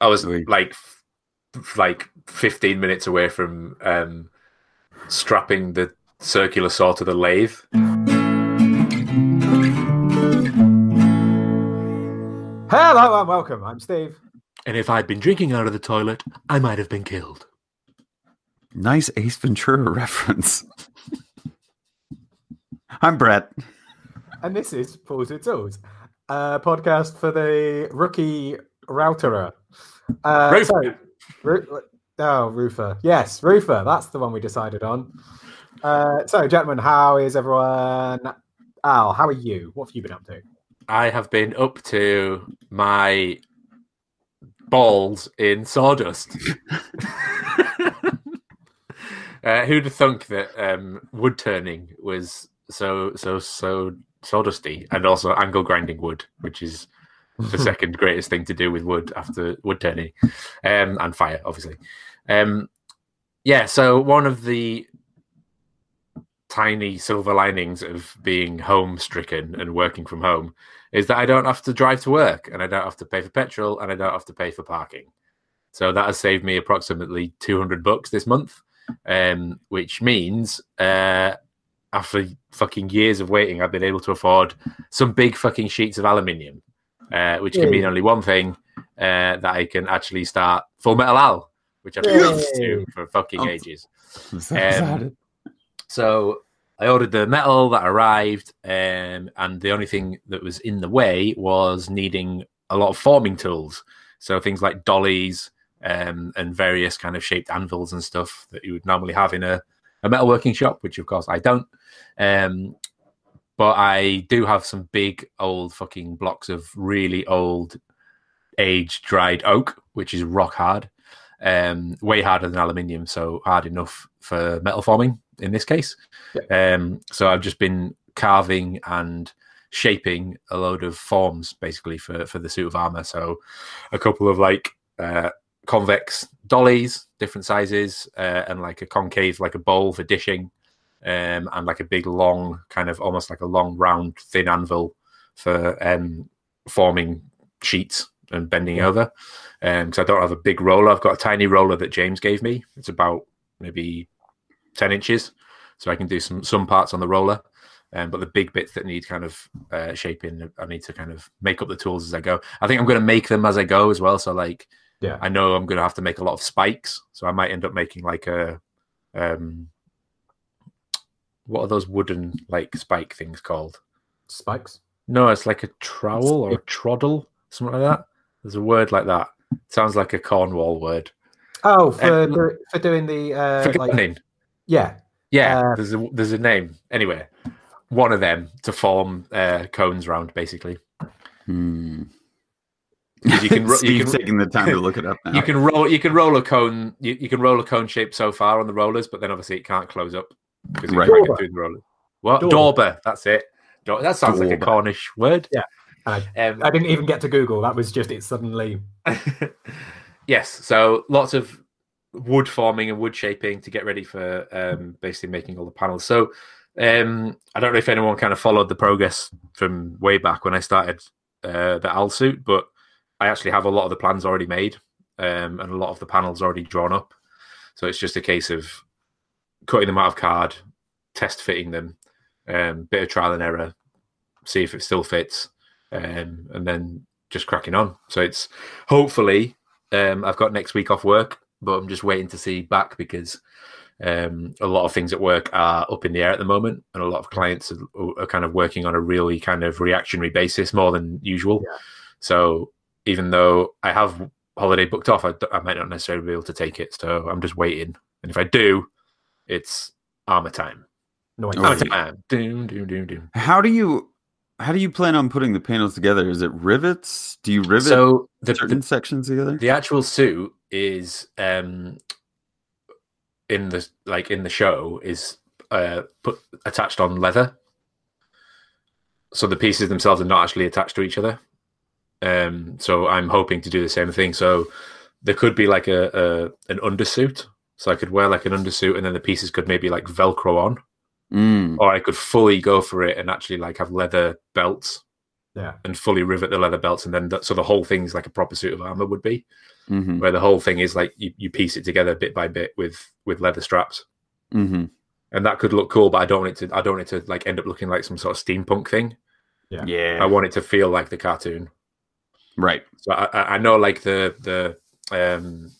I was Oui. like, f- like 15 minutes away from um, strapping the circular saw to the lathe. Hello and welcome. I'm Steve. And if I'd been drinking out of the toilet, I might have been killed. Nice Ace Ventura reference. I'm Brett. And this is Pause with Tools, a podcast for the rookie routerer. Uh, Roofer. so- Ru- oh, Roofer. Yes, Roofer. That's the one we decided on. Uh, so, gentlemen, how is everyone? Al, how are you? What have you been up to? I have been up to my balls in sawdust. uh, who'd have thunk that um, wood turning was so so so sawdusty, and also angle grinding wood, which is the second greatest thing to do with wood after wood turning, um, and fire, obviously. Um, yeah, so one of the tiny silver linings of being home stricken and working from home is that I don't have to drive to work and I don't have to pay for petrol and I don't have to pay for parking. So that has saved me approximately 200 bucks this month, um, which means uh, after fucking years of waiting, I've been able to afford some big fucking sheets of aluminium, uh, which can mean only one thing uh, that I can actually start Full Metal Al, which I've been wanting to for fucking Oh. ages. I'm so Um. So I ordered the metal that arrived, um, and the only thing that was in the way was needing a lot of forming tools. So things like dollies um, and various kind of shaped anvils and stuff that you would normally have in a, a metalworking shop, which of course I don't. Um, but I do have some big old fucking blocks of really old, aged dried oak, which is rock hard, um, way harder than aluminium, so hard enough for metal forming in this case. Um, so I've just been carving and shaping a load of forms basically for for the suit of armor. So a couple of like uh, convex dollies, different sizes, uh, and like a concave, like a bowl for dishing, um, and like a big long kind of almost like a long round thin anvil for um, forming sheets and bending over. Um, because I don't have a big roller. I've got a tiny roller that James gave me. It's about maybe ten inches, so I can do some some parts on the roller. Um, but the big bits that need kind of uh, shaping, I need to kind of make up the tools as I go. I think I'm going to make them as I go as well. So like, Yeah. I know I'm going to have to make a lot of spikes. So I might end up making like a, um, what are those wooden like spike things called? Spikes. No, it's like a trowel or a troddle, something like that. There's a word like that. sounds like a Cornwall word. Oh, for Um, do- for doing the uh, For like, yeah, Yeah, Uh, there's a there's a name. Anyway, one of them to form uh, cones round, basically. Hmm. 'Cause you can ro- you can- taking the time to look it up now. You can roll you can roll a cone you, you can roll a cone shape so far on the rollers, but then obviously it can't close up because you Right. can't Dauber. through the roller. What Dauber. Dauber? That's it. Dau- That sounds like a Cornish word. Yeah. Um, I didn't even get to Google. That was just it suddenly. yes, so lots of wood forming and wood shaping to get ready for um, basically making all the panels. So um, I don't know if anyone kind of followed the progress from way back when I started uh, the Al suit, but I actually have a lot of the plans already made um, and a lot of the panels already drawn up. So it's just a case of cutting them out of card, test fitting them, um, bit of trial and error, see if it still fits, um, and then just cracking on. So it's hopefully um, I've got next week off work, but I'm just waiting to see back because um, a lot of things at work are up in the air at the moment, and a lot of clients are, are kind of working on a really kind of reactionary basis more than usual. Yeah. So even though I have holiday booked off, I might not necessarily be able to take it. So I'm just waiting, and if I do, it's armor time. No, Oh, Armor time. Doom, doom, doom, doom. How do you how do you plan on putting the panels together? Is it rivets? Do you rivet So the, certain the sections together? the actual suit is um in the like in the show is uh put attached on leather so the pieces themselves are not actually attached to each other um so i'm hoping to do the same thing so there could be like a, a an undersuit so i could wear like an undersuit and then the pieces could maybe like velcro on Mm. or i could fully go for it and actually like have leather belts Yeah. and fully rivet the leather belts, and then that, so the whole thing's like a proper suit of armor would be, hmm where the whole thing is like you, you piece it together bit by bit with with leather straps, hmm and that could look cool. But I don't want it to. I don't want it to like end up looking like some sort of steampunk thing. Yeah. Yeah. I want it to feel like the cartoon. right. So I, I I know like the the um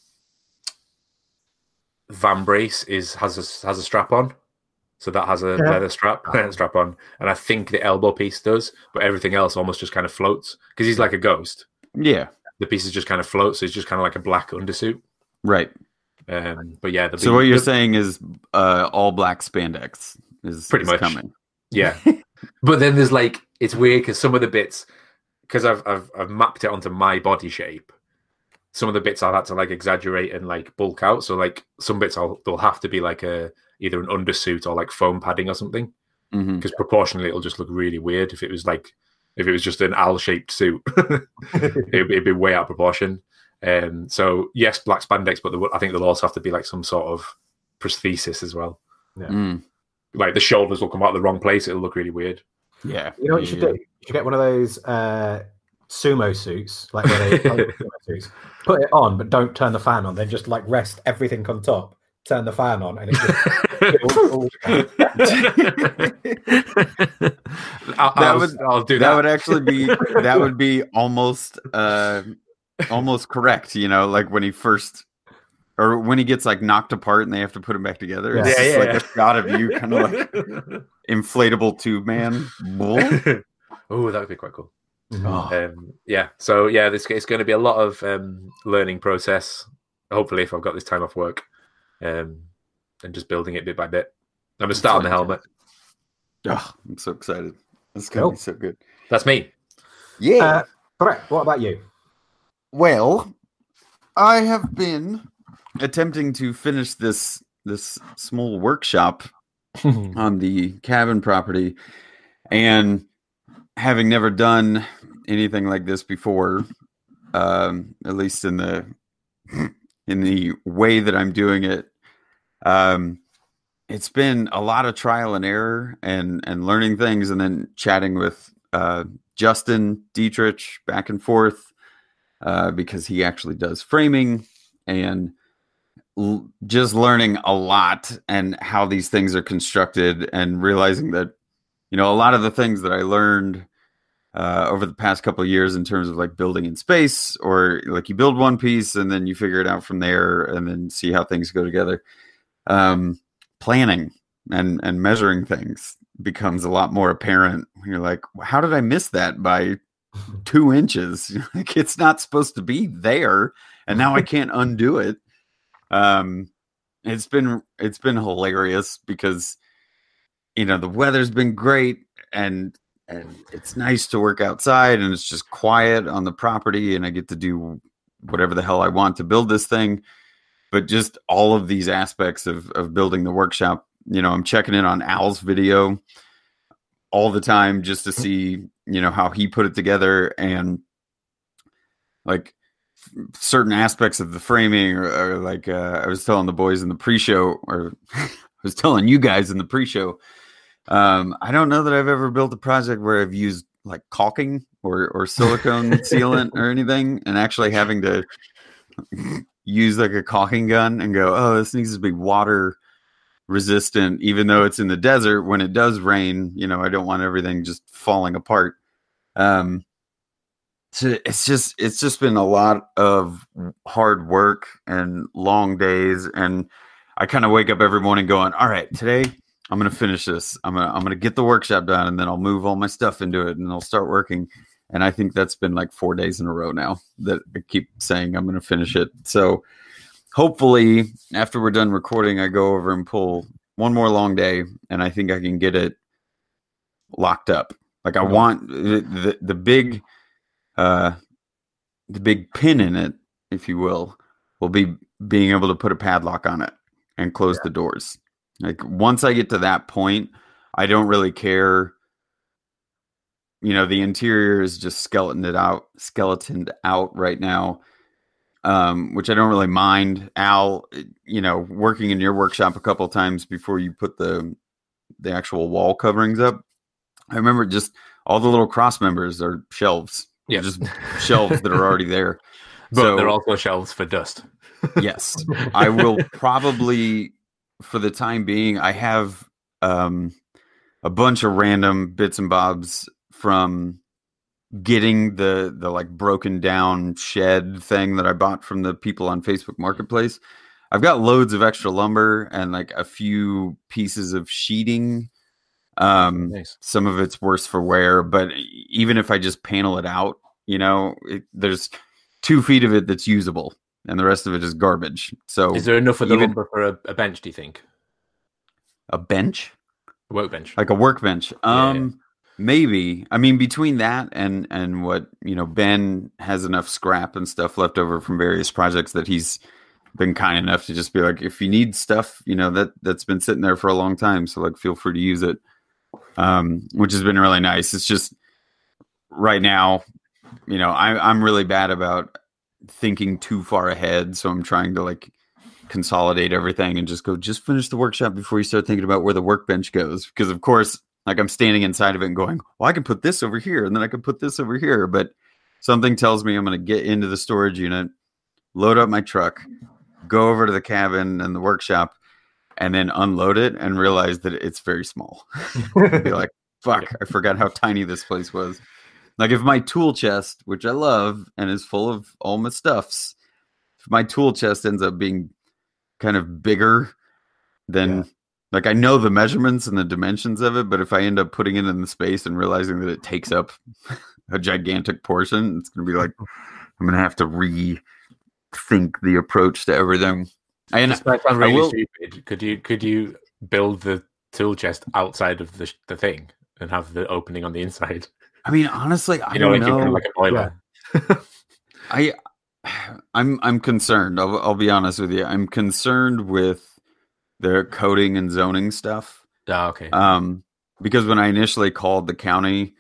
vambrace is has a has a strap on, so that has a Yeah. leather strap strap on, and I think the elbow piece does, but everything else almost just kind of floats because he's like a ghost. Yeah. The pieces just kind of float, so it's just kind of like a black undersuit. Right. Um, but yeah, the So what you're saying is uh, all black spandex is Pretty is much. coming. yeah. but then there's like it's weird because some of the bits because I've, I've I've mapped it onto my body shape. Some of the bits I've had to like exaggerate and like bulk out. So like some bits I'll they'll have to be like a either an undersuit or like foam padding or something because proportionally it'll just look really weird if it was like if it was just an L shaped suit. it'd, be- it'd be way out of proportion. Um, so yes, black spandex, but there, will- I think there'll also have to be like some sort of prosthesis as well. Mm. Like the shoulders will come out the wrong place; it'll look really weird. Yeah. You know what you should Yeah. do? You should get one of those uh, sumo suits, like where they sumo suits. Put it on, but don't turn the fan on. Then just like rest everything on top. Turn the fan on, and it just all- all- I'll, That I'll, would- I'll do that that. would actually be that would be almost uh almost correct you know like when he first or when he gets like knocked apart and they have to put him back together it's Yeah, yeah. like a shot of you kind of like inflatable tube man oh, that would be quite cool. Mhm. Oh. Um, yeah. So yeah, this it's going to be a lot of um, learning process. Hopefully, if I've got this time off work, um, and just building it bit by bit. I'm gonna start on the helmet. Oh, i'm so excited it's gonna Cool. be so good That's me. yeah Uh, Brett, what about you? Well, I have been attempting to finish this this small workshop on the cabin property and having never done anything like this before um at least in the in the way that I'm doing it um it's been a lot of trial and error and and learning things and then chatting with uh Justin Dietrich back and forth uh because he actually does framing and l- just learning a lot and how these things are constructed and realizing that you know a lot of the things that i learned uh, over the past couple of years in terms of like building in space or like you build one piece and then you figure it out from there and then see how things go together um, planning and and measuring things becomes a lot more apparent when you're like how did i miss that by two inches? Like it's not supposed to be there and now i can't undo it. Um it's been it's been hilarious because you know the weather's been great and and it's nice to work outside and it's just quiet on the property and i get to do whatever the hell i want to build this thing. But just all of these aspects of of building the workshop you know i'm checking in on al's video all the time just to see you know how he put it together and like certain aspects of the framing or, or like uh, i was telling the boys in the pre-show or i was telling you guys in the pre-show um i don't know that i've ever built a project where i've used like caulking or or silicone sealant or anything and actually having to use like a caulking gun and go oh this needs to be water resistant even though it's in the desert when it does rain you know i don't want everything just falling apart. Um so it's just it's just been a lot of hard work and long days and i kind of wake up every morning going all right today i'm gonna finish this. I'm gonna i'm gonna get the workshop done and then i'll move all my stuff into it and i'll start working. And i think that's been like four days in a row now that i keep saying i'm gonna finish it. So hopefully after we're done recording i go over and pull one more long day and i think i can get it locked up. Like i Mhm. want the, the, the big uh the big pin in it if you will will be being able to put a padlock on it and close the doors like once i get to that point i don't really care you know the interior is just skeletoned out skeletoned out right now um which i don't really mind al you know working in your workshop a couple times before you put the the actual wall coverings up i remember just all the little cross members are shelves. Yeah. Just shelves that are already there. But So- they're also shelves for dust. yes i will probably for the time being i have um a bunch of random bits and bobs from getting the the like broken down shed thing that i bought from the people on facebook marketplace. I've got loads of extra lumber and like a few pieces of sheeting. Um Nice. some of it's worse for wear but even if i just panel it out you know it, there's two feet of it that's usable and the rest of it is garbage so Is there enough of the even- lumber for a, a bench? Do you think a bench a workbench? like a workbench Yeah. um maybe i mean between that and and what you know ben has enough scrap and stuff left over from various projects that he's been kind enough to just be like if you need stuff you know that that's been sitting there for a long time so like feel free to use it um which has been really nice it's just right now you know I, i'm really bad about thinking too far ahead so i'm trying to like consolidate everything and just go just finish the workshop before you start thinking about where the workbench goes. Because of course like i'm standing inside of it and going well i can put this over here and then i can put this over here but something tells me i'm going to get into the storage unit load up my truck go over to the cabin and the workshop and then unload it and realize that it's very small. Be like fuck i forgot how tiny this place was like if my tool chest which i love and is full of all my stuffs if my tool chest ends up being kind of bigger than Yeah. like i know the measurements and the dimensions of it but if i end up putting it in the space and realizing that it takes up a gigantic portion it's going to be like i'm going to have to rethink the approach to everything and might I really will- stupid. Could you could you build the tool chest outside of the the thing and have the opening on the inside? I mean honestly i You know, don't like, know like a boiler. I I'm I'm concerned. I'll I'll be honest with you. I'm concerned with the coding and zoning stuff. Ah, okay. Um because when I initially called the county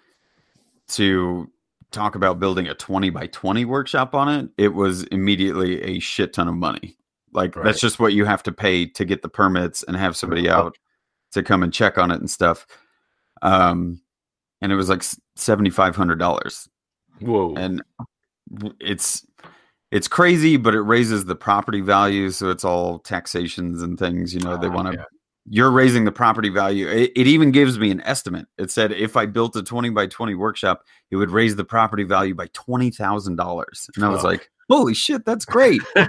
to talk about building a 20 by 20 workshop on it, it was immediately a shit ton of money. Like Right. that's just what you have to pay to get the permits and have somebody out to come and check on it and stuff. Um and it was like $7500 Whoa. and it's it's crazy but it raises the property value so it's all taxations and things you know they Ah, want to yeah. you're raising the property value. It, it even gives me an estimate. It said if i built a 20 by 20 workshop it would raise the property value by $20000 and i was Oh. like holy shit that's great.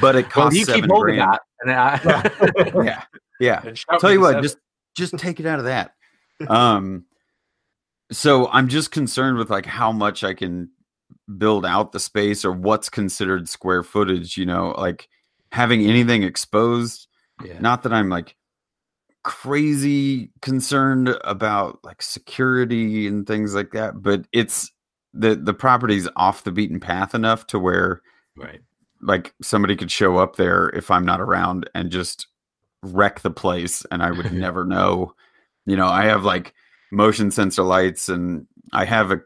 But it well, costs you keep seven holding grand. that, and I, yeah. Yeah. Tell you what seven. just just take it out of that. Um so i'm just concerned with like how much i can build out the space or what's considered square footage you know like having anything exposed yeah. not that i'm like crazy concerned about like security and things like that but it's the the property's off the beaten path enough to where right. like somebody could show up there if I'm not around and just wreck the place and I would never know. You know, I have like motion sensor lights and I have a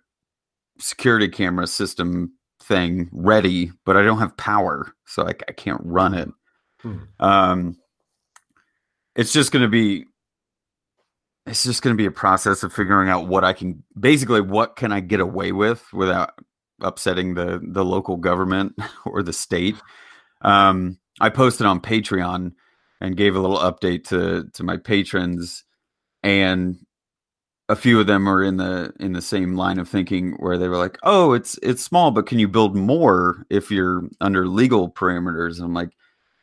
security camera system thing ready, but I don't have power, so I, I can't run it. Hmm. Um it's just going to be it's just going to be a process of figuring out what I can basically what can I get away with without upsetting the the local government or the state. Um, I posted on Patreon and gave a little update to to my patrons, and a few of them are in the in the same line of thinking where they were like, "Oh, it's it's small, but can you build more if you're under legal parameters?" And I'm like,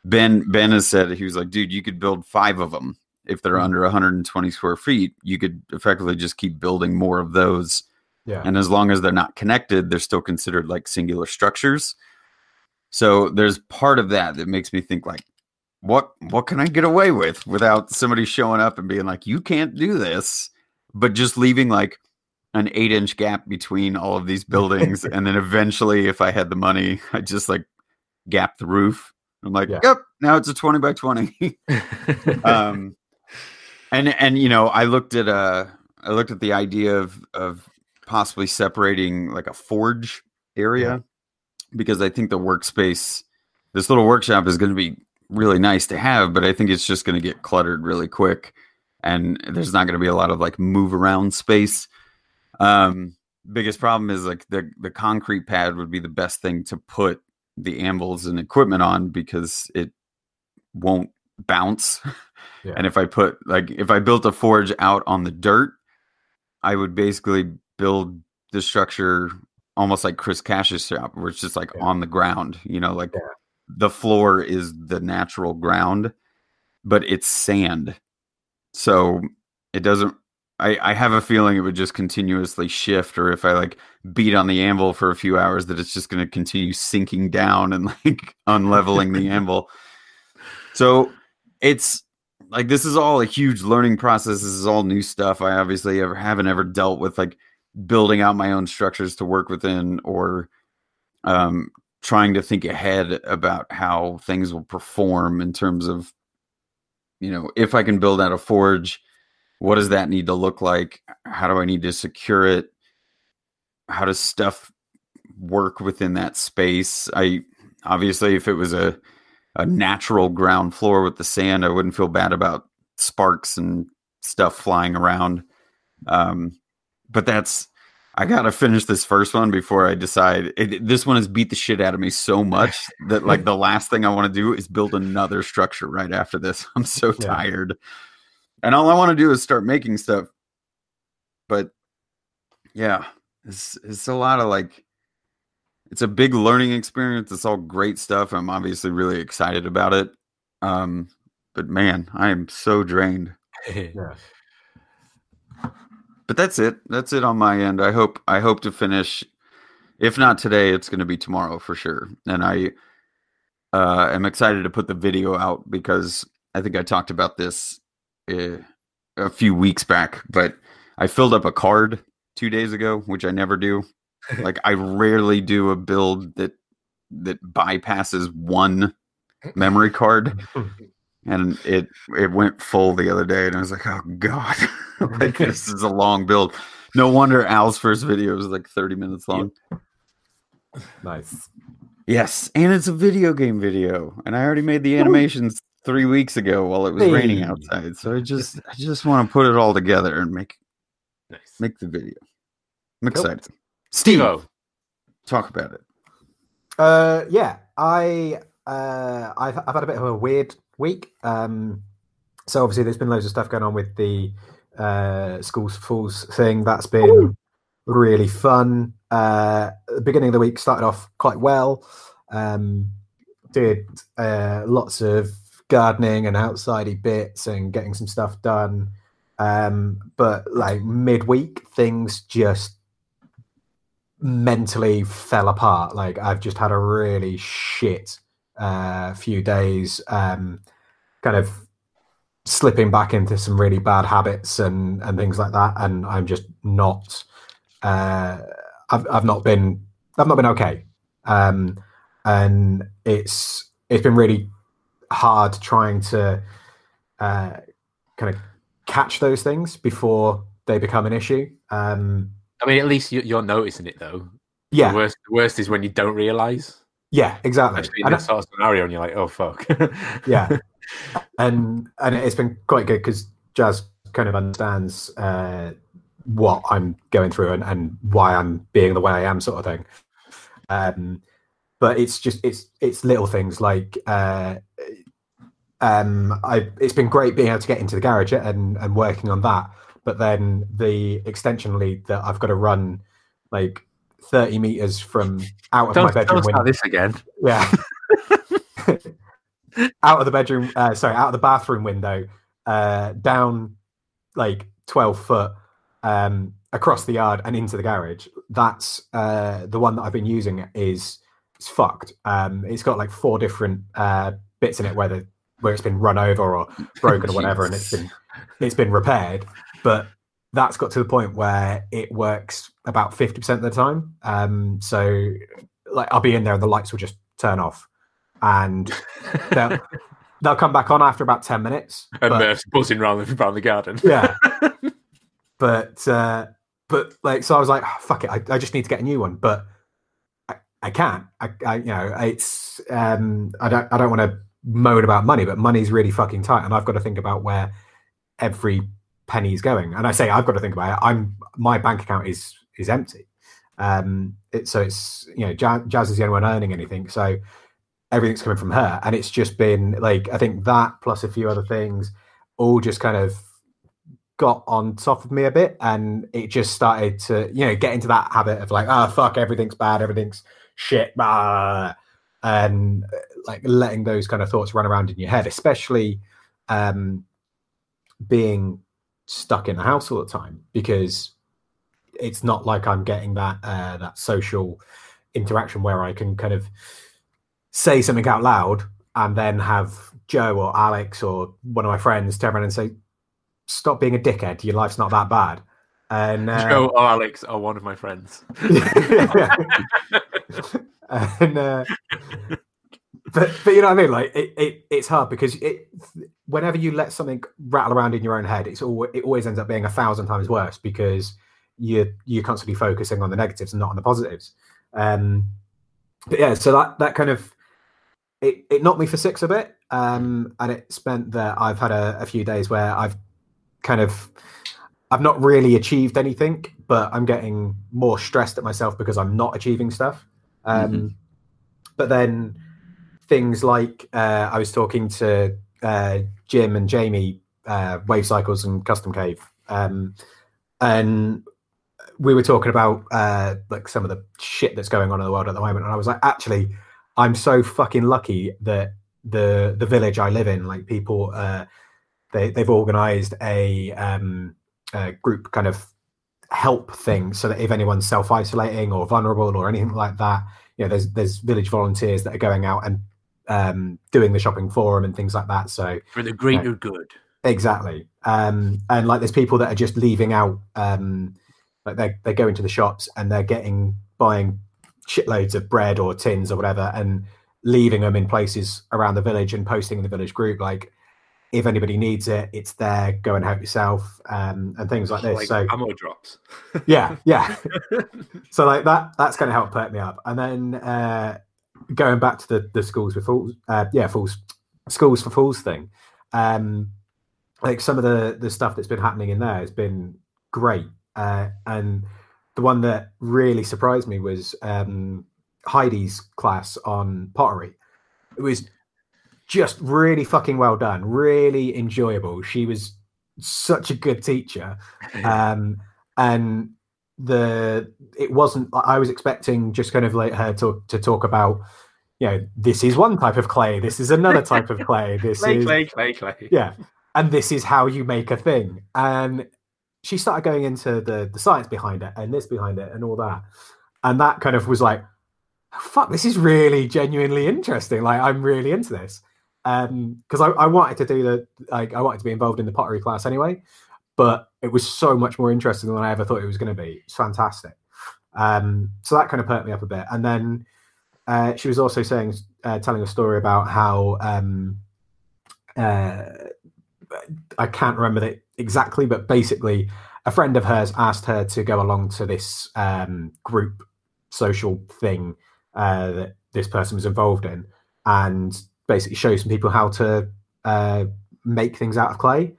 Ben Ben has said he was like, "Dude, you could build five of them if they're Mhm. under 120 square feet. You could effectively just keep building more of those." Yeah. and as long as they're not connected they're still considered like singular structures so there's part of that that makes me think like what what can i get away with without somebody showing up and being like you can't do this but just leaving like an eight inch gap between all of these buildings and then eventually if i had the money i just like gap the roof. I'm like Yeah. yep now it's a 20 by 20 um and and you know i looked at uh i looked at the idea of of possibly separating like a forge area because i think the workspace this little workshop is going to be really nice to have but i think it's just going to get cluttered really quick and there's not going to be a lot of like move around space Um, biggest problem is like the the concrete pad would be the best thing to put the anvils and equipment on because it won't bounce. Yeah. And if I put like if I built a forge out on the dirt, I would basically build the structure almost like Chris Cash's shop, where it's just like Yeah. on the ground. You know, like Yeah. the floor is the natural ground, but it's sand. So it doesn't I, I have a feeling it would just continuously shift, or if I like beat on the anvil for a few hours, that it's just going to continue sinking down and like unleveling the anvil. So it's like this is all a huge learning process. This is all new stuff. I obviously ever haven't ever dealt with like building out my own structures to work within or um trying to think ahead about how things will perform in terms of you know if i can build out a forge what does that need to look like? How do i need to secure it? How does stuff work within that space? I obviously if it was a a natural ground floor with the sand i wouldn't feel bad about sparks and stuff flying around. Um but that's I gotta finish this first one before I decide. It, this one has beat the shit out of me so much that like the last thing I want to do is build another structure right after this. I'm so Yeah. tired, and all I want to do is start making stuff. But yeah, it's it's a lot of like, it's a big learning experience. It's all great stuff. I'm obviously really excited about it. Um, but man, I am so drained Yeah. But that's it. That's it on my end. I hope i hope to finish. If not today it's going to be tomorrow for sure. And i uh am excited to put the video out because i think i talked about this uh, a few weeks back but i filled up a card two days ago which i never do. Like i rarely do a build that that bypasses one memory card and it it went full the other day and i was like oh god. Like this is a long build. No wonder al's first video was like 30 minutes long. Nice. yes and it's a video game video and i already made the animations three weeks ago while it was raining outside so i just i just want to put it all together and make nice. make the video. I'm Cool. excited. Steve Steve-O. talk about it. Uh, yeah, I uh, I've I've had a bit of a weird week. Um, so obviously there's been loads of stuff going on with the uh, schools fools thing. That's been really fun. Uh, the beginning of the week started off quite well. Um, did uh, lots of gardening and outsidey bits and getting some stuff done. Um, but like midweek, things just mentally fell apart. Like I've just had a really shit uh, few days, um, kind of slipping back into some really bad habits and and things like that. And I'm just not. Uh, I've I've not been I've not been okay. Um, and it's it's been really hard trying to uh, kind of catch those things before they become an issue. Um, I mean, at least you, you're noticing it though. yeah, The worst, the worst is when you don't realize, yeah, exactly. especially in And that sort of scenario, and you're like, "Oh fuck." yeah and and it's been quite good because jazz kind of understands uh what i'm going through and, and why i'm being the way i am sort of thing um but it's just it's it's little things like uh um i it's been great being able to get into the garage and and working on that but then the extension lead that i've got to run like 30 meters from out of my don't bedroom don't window this again. yeah. out of the bedroom, uh, sorry, out of the bathroom window, uh, down like 12 foot um, across the yard and into the garage. That's uh, the one that I've been using is it's fucked. Um, it's got like four different uh, bits in it where the where it's been run over or broken or whatever, and it's been it's been repaired. But that's got to the point where it works about 50% of the time. Um, so like I'll be in there and the lights will just turn off and they'll, they'll come back on after about 10 minutes. And but- Murph's buzzing around around the garden. yeah. but, uh, but like, so I was like, "Oh, fuck it. I, I just need to get a new one, but I, I can't, I, I, you know, it's, um, I don't, I don't want to moan about money, but money's really fucking tight. And I've got to think about where every pennies going. And I say I've got to think about it. I'm my bank account is is empty. Um, it, so it's you know Jazz, Jazz is the only one earning anything. So everything's coming from her, and it's just been like I think that plus a few other things all just kind of got on top of me a bit and it just started to you know get into that habit of like oh fuck everything's bad everything's shit blah, and like letting those kind of thoughts run around in your head especially um being stuck in the house all the time because it's not like i'm getting that uh that social interaction where i can kind of say something out loud and then have joe or alex or one of my friends turn around and say stop being a dickhead. Your life's not that bad. And uh, Joe or Alex are one of my friends. and uh, but but you know what I mean? Like it, it it's hard because it whenever you let something rattle around in your own head, it's all it always ends up being a thousand times worse because you you're constantly focusing on the negatives and not on the positives. Um, but yeah, so that that kind of it, it knocked me for six a bit, um, and it spent that I've had a, a few days where I've kind of I've not really achieved anything, but I'm getting more stressed at myself because I'm not achieving stuff. Um, mm-hmm. But then things like uh, I was talking to uh, Jim and Jamie, uh, Wave Cycles and Custom Cave, um, and we were talking about uh, like some of the shit that's going on in the world at the moment. And I was like, actually, I'm so fucking lucky that the the village I live in, like people uh, they they've organised a, um, a group kind of help thing so that if anyone's self isolating or vulnerable or anything like that, you know, there's there's village volunteers that are going out and um, doing the shopping for them and things like that. So for the greater you know, good, exactly. Um, and like there's people that are just leaving out, um, like they they go into the shops and they're getting buying shitloads of bread or tins or whatever and leaving them in places around the village and posting in the village group like if anybody needs it, it's there. Go and help yourself, um, and things like this. Like so ammo drops. yeah, yeah. so like that, that's going to help perk me up. And then uh, going back to the the schools for fools, uh, yeah, fools schools for fools thing. Um, like some of the the stuff that's been happening in there has been great, uh, and the one that really surprised me was um, Heidi's class on pottery. It was just really fucking well done, really enjoyable. She was such a good teacher, um, and the it wasn't. I was expecting just kind of like her to to talk about, you know, this is one type of clay, this is another type of clay, this clay, is clay, clay, clay. Yeah, and this is how you make a thing, and she started going into the the science behind it and this behind it and all that, and that kind of was like, fuck, this is really genuinely interesting. Like I'm really into this because um, I, I, wanted to do the like I wanted to be involved in the pottery class anyway, but it was so much more interesting than I ever thought it was going to be. It's fantastic. Um, so that kind of perked me up a bit. And then uh, she was also saying, uh, telling a story about how um, uh, I can't remember it exactly, but basically, a friend of hers asked her to go along to this um, group social thing uh, that this person was involved in, and basically show some people how to uh, make things out of clay.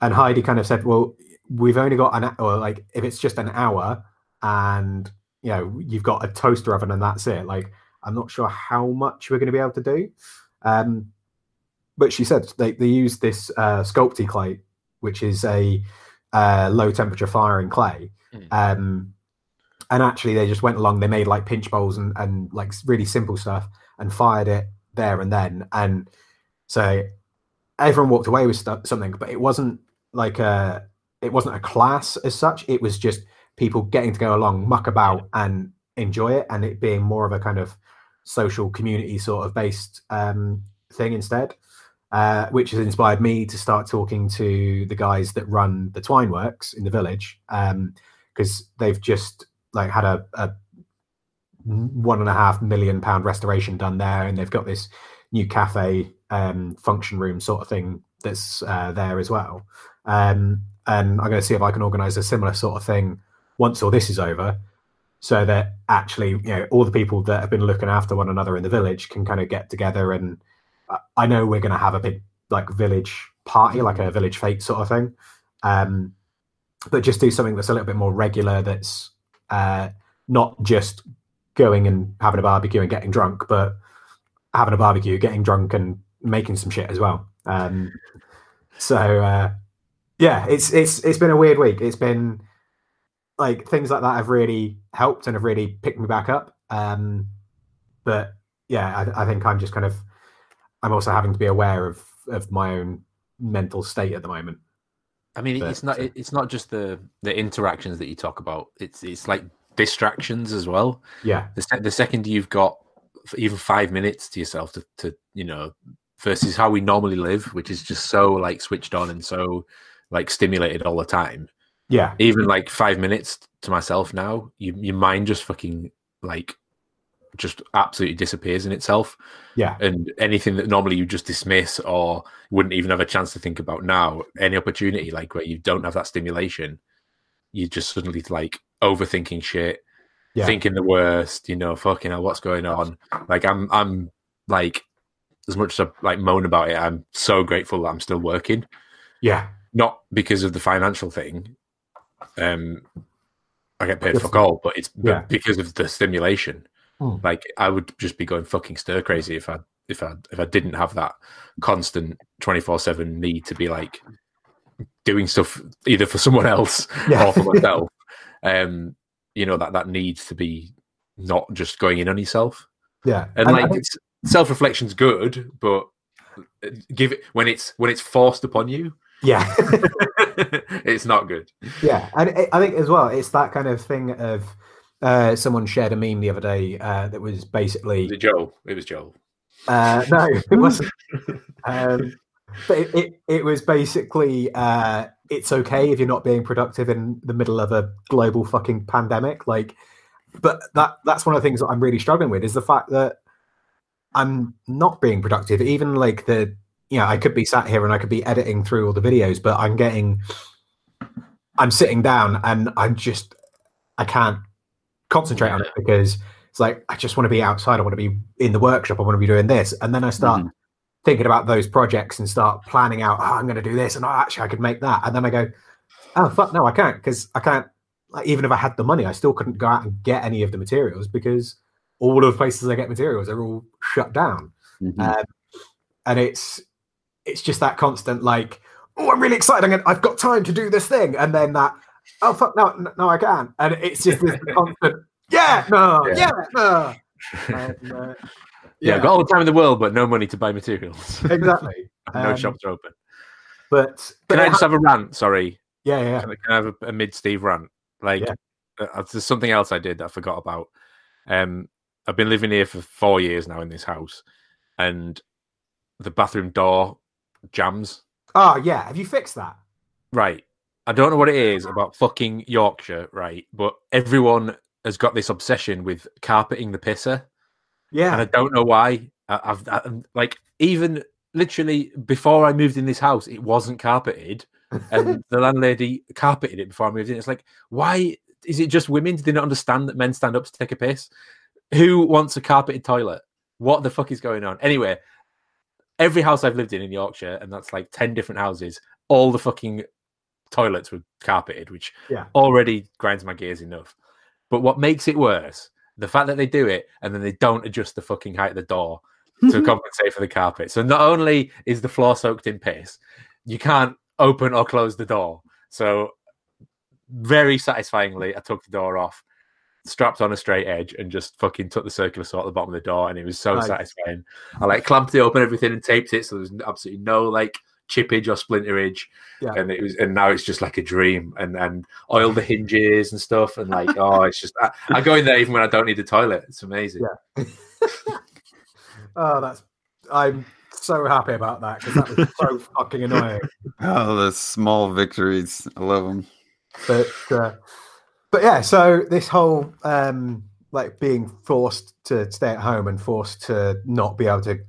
And Heidi kind of said, "Well, we've only got an or like if it's just an hour, and you know you've got a toaster oven and that's it. Like I'm not sure how much we're going to be able to do." Um, but she said they they use this uh, Sculpey clay, which is a uh, low temperature firing clay. Mm. Um, and actually, they just went along. They made like pinch bowls and, and like really simple stuff, and fired it there and then. And so everyone walked away with st- something, but it wasn't like a it wasn't a class as such. It was just people getting to go along, muck about, and enjoy it, and it being more of a kind of social community sort of based um, thing instead. Uh, which has inspired me to start talking to the guys that run the Twine Works in the village because um, they've just like had a, a one and a half million pound restoration done there, and they've got this new cafe um, function room sort of thing that's uh, there as well. Um, and I'm going to see if I can organise a similar sort of thing once all this is over, so that actually, you know, all the people that have been looking after one another in the village can kind of get together. And I know we're going to have a big like village party, like a village fete sort of thing. Um, but just do something that's a little bit more regular. That's uh, not just going and having a barbecue and getting drunk, but having a barbecue, getting drunk, and making some shit as well. Um, so uh, yeah, it's it's it's been a weird week. It's been like things like that have really helped and have really picked me back up. Um, but yeah, I, I think I'm just kind of I'm also having to be aware of of my own mental state at the moment. I mean, But- it's not it's not just the the interactions that you talk about. It's it's like distractions as well. Yeah, The, se- the second you've got even five minutes to yourself to, to you know versus how we normally live, which is just so like switched on and so like stimulated all the time. yeah, Even like five minutes to myself now, you, your mind just fucking like just absolutely disappears in itself. yeah, and anything that normally you just dismiss or wouldn't even have a chance to think about now any opportunity like where you don't have that stimulation you just suddenly like overthinking shit Yeah. thinking the worst you know fucking hell what's going on like i'm i'm like as much as i like moan about it i'm so grateful that i'm still working yeah, not because of the financial thing um i get paid for all but it's Yeah. because of the stimulation Hmm. like i would just be going fucking stir crazy if i if i if i didn't have that constant 24 7 need to be like doing stuff either for someone else Yeah. or for myself um you know that that needs to be not just going in on yourself yeah. and I like think- it's, self-reflection's good but give it when it's when it's forced upon you yeah, it's not good yeah, and it, I think as well, it's that kind of thing of uh, someone shared a meme the other day uh, that was basically was it joel it was joel Uh, no, it wasn't. um, but it, it, it was basically uh, it's okay if you're not being productive in the middle of a global fucking pandemic. Like, but that that's one of the things that I'm really struggling with is the fact that I'm not being productive. Even like the you know I could be sat here and I could be editing through all the videos, but I'm getting I'm sitting down and I'm just I can't concentrate on it because it's like I just want to be outside. I want to be in the workshop. I want to be doing this, and then I start thinking about those projects and start planning out. Oh, I'm going to do this, and oh, actually, I could make that. And then I go, oh fuck, no, I can't because I can't. Like, even if I had the money, I still couldn't go out and get any of the materials because all of the places I get materials are all shut down. Mhm. Um, and it's it's just that constant like, oh, I'm really excited. I'm gonna, I've got time to do this thing, and then that, oh fuck, no, no, no I can't. And it's just this constant, yeah, no, Yeah. yeah, no. And, uh, yeah, I've got all the time in the world but no money to buy materials exactly. no Um, shops are open But, but can i just ha- have a rant sorry yeah, yeah, Can I, can I have a, a mid Steve rant? Like, Yeah. uh, there's something else I did that I forgot about. Um, I've been living here for four years now in this house, and the bathroom door jams. Oh yeah, have you fixed that? Right. I don't know what it is about fucking Yorkshire, right? But everyone has got this obsession with carpeting the pisser, Yeah, and I don't know why. I, I've I, like even literally before I moved in this house, it wasn't carpeted, and the landlady carpeted it before I moved in. It's like, why is it just women? Do they not understand that men stand up to take a piss? Who wants a carpeted toilet? What the fuck is going on? Anyway, every house I've lived in in Yorkshire, and that's like 10 different houses, all the fucking toilets were carpeted, which Yeah. already grinds my gears enough. But what makes it worse, the fact that they do it and then they don't adjust the fucking height of the door to compensate for the carpet. So not only is the floor soaked in piss, you can't open or close the door. So very satisfyingly, I took the door off, strapped on a straight edge, and just fucking took the circular saw at the bottom of the door, and it was so Nice. satisfying. I like clamped it open, everything, and taped it, so there's absolutely no like chippage or splinterage. Yeah. And it was, and now it's just like a dream, and and oil the hinges and stuff, and like oh, it's just I, I go in there even when I don't need the toilet. It's amazing. Yeah. oh, that's I'm so happy about that because that was so fucking annoying. Oh, the small victories. I love them. But uh, but yeah, so this whole um like being forced to stay at home and forced to not be able to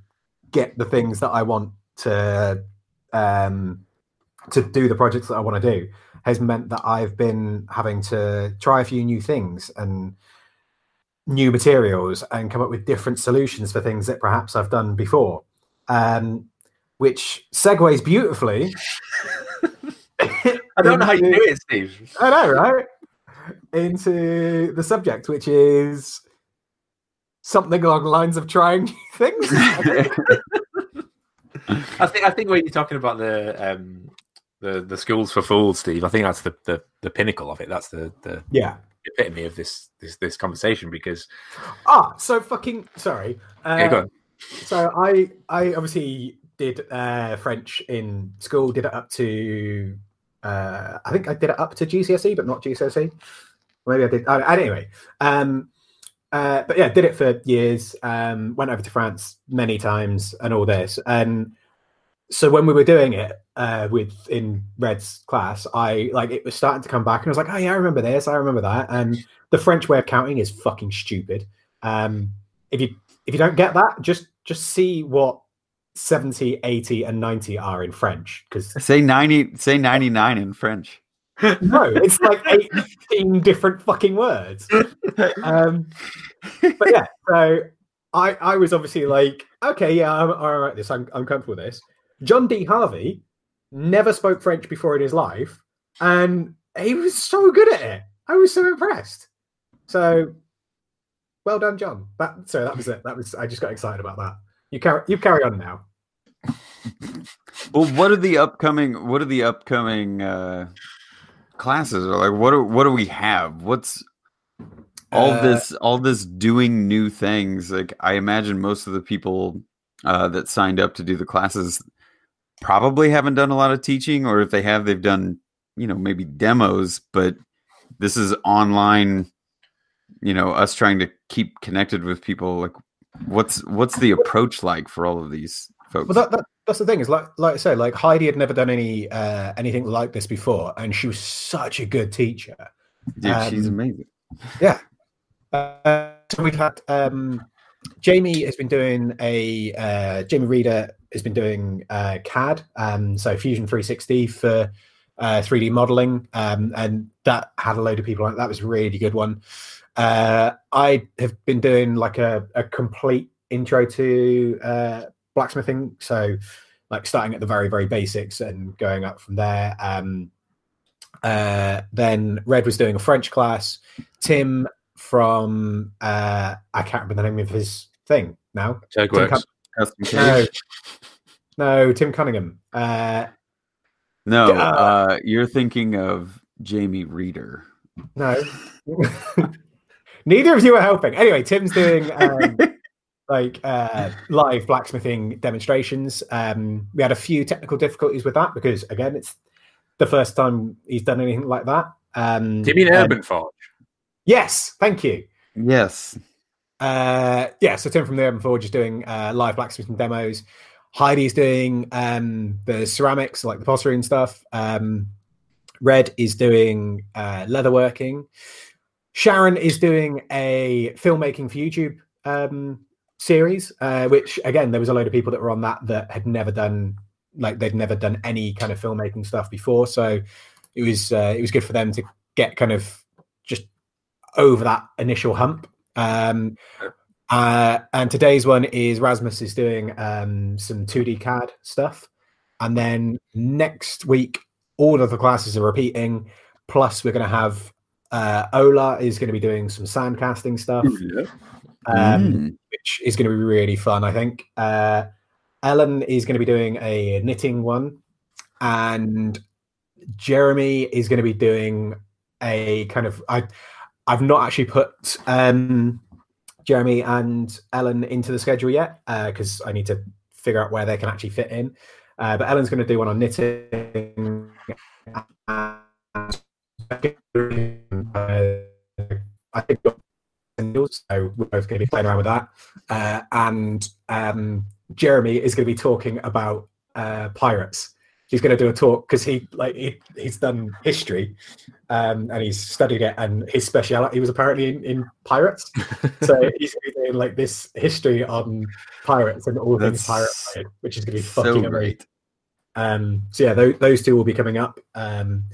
get the things that I want to um to do the projects that I want to do has meant that I've been having to try a few new things and new materials and come up with different solutions for things that perhaps I've done before. Um, which segues beautifully I don't know how you do it, Steve. I know, right? Into the subject, which is something along the lines of trying new things. I think I think when you're talking about the um, the the schools for fools, Steve, I think that's the the, the pinnacle of it. That's the the yeah. epitome of this this this conversation because Ah, so fucking sorry. Uh, yeah. So I I obviously did uh, French in school. Did it up to uh, I think I did it up to GCSE, but not GCSE. Maybe I did. Anyway, um, uh, but yeah, did it for years. Um, went over to France many times and all this. And so when we were doing it uh, with in Red's class, I like it was starting to come back, and I was like, oh yeah, I remember this, I remember that. And the French way of counting is fucking stupid. Um, if you if you don't get that, just just see what 70, 80, and 90 are in French. Because Say ninety. Say ninety nine in French. No, it's like 18 different fucking words. Um, but yeah, so I I was obviously like, okay, yeah, I'm all right. This I'm I'm comfortable with this. John D. Harvey never spoke French before in his life, and he was so good at it. I was so impressed. So, well done, John. That so that was it. That was I just got excited about that. You carry you carry on now. Well, what are the upcoming? What are the upcoming uh, classes? Or like, what do what do we have? What's all Uh, this? All this doing new things. Like, I imagine most of the people uh, that signed up to do the classes probably haven't done a lot of teaching, or if they have, they've done you know maybe demos. But this is online. You know, us trying to keep connected with people. Like, what's what's the approach like for all of these folks? Well, that, that that's the thing is like like I say, like Heidi had never done any uh, anything like this before, and she was such a good teacher. She's um, amazing. Uh, so we've had um, Jamie has been doing a uh, Jamie Reader has been doing uh, CAD, um, so Fusion 360 for uh, 3D modeling, um, and that had a load of people on it. That was a really good one. Uh, I have been doing like a, a complete intro to uh, blacksmithing, so like starting at the very very basics and going up from there. Um, uh, then Red was doing a French class. Tim from uh, I can't remember the name of his thing now. Works. No, no, Tim Cunningham. Uh, No, Uh, uh, you're thinking of Jamie Reader. no, neither of you are helping. Anyway, Tim's doing um, like uh, live blacksmithing demonstrations. Um, we had a few technical difficulties with that because again, it's the first time he's done anything like that. Um, Do you mean and- Urban Forge? Yes, thank you. Yes. Uh, yeah, so Tim from the Urban Forge is doing uh, live blacksmithing demos. Heidi's doing um, the ceramics, like the pottery and stuff. Um, Red is doing uh, leatherworking. Sharon is doing a filmmaking for YouTube um, series, uh, which again, there was a load of people that were on that that had never done like they'd never done any kind of filmmaking stuff before. So it was uh, it was good for them to get kind of just over that initial hump. Um, uh, and today's one is Rasmus is doing um, some 2D CAD stuff. And then next week, all of the classes are repeating. Plus, we're going to have uh, Ola is going to be doing some sand casting stuff, um, Mm. which is going to be really fun, I think. Uh, Ellen is going to be doing a knitting one. And Jeremy is going to be doing a kind of. I, I've not actually put um, Jeremy and Ellen into the schedule yet because I need to figure out where they can actually fit in. Uh, but Ellen's going to do one on knitting. Uh, I think so. We're both going to be playing around with that. Uh, and um, Jeremy is going to be talking about uh, pirates. He's going to do a talk because he like he, he's done history um, and he's studied it, and his speciality was apparently in, in pirates. so he's going to be doing like this history on pirates and all things pirate, related, which is going to be fucking amazing. great. Um, so yeah, those, those two will be coming up. Um,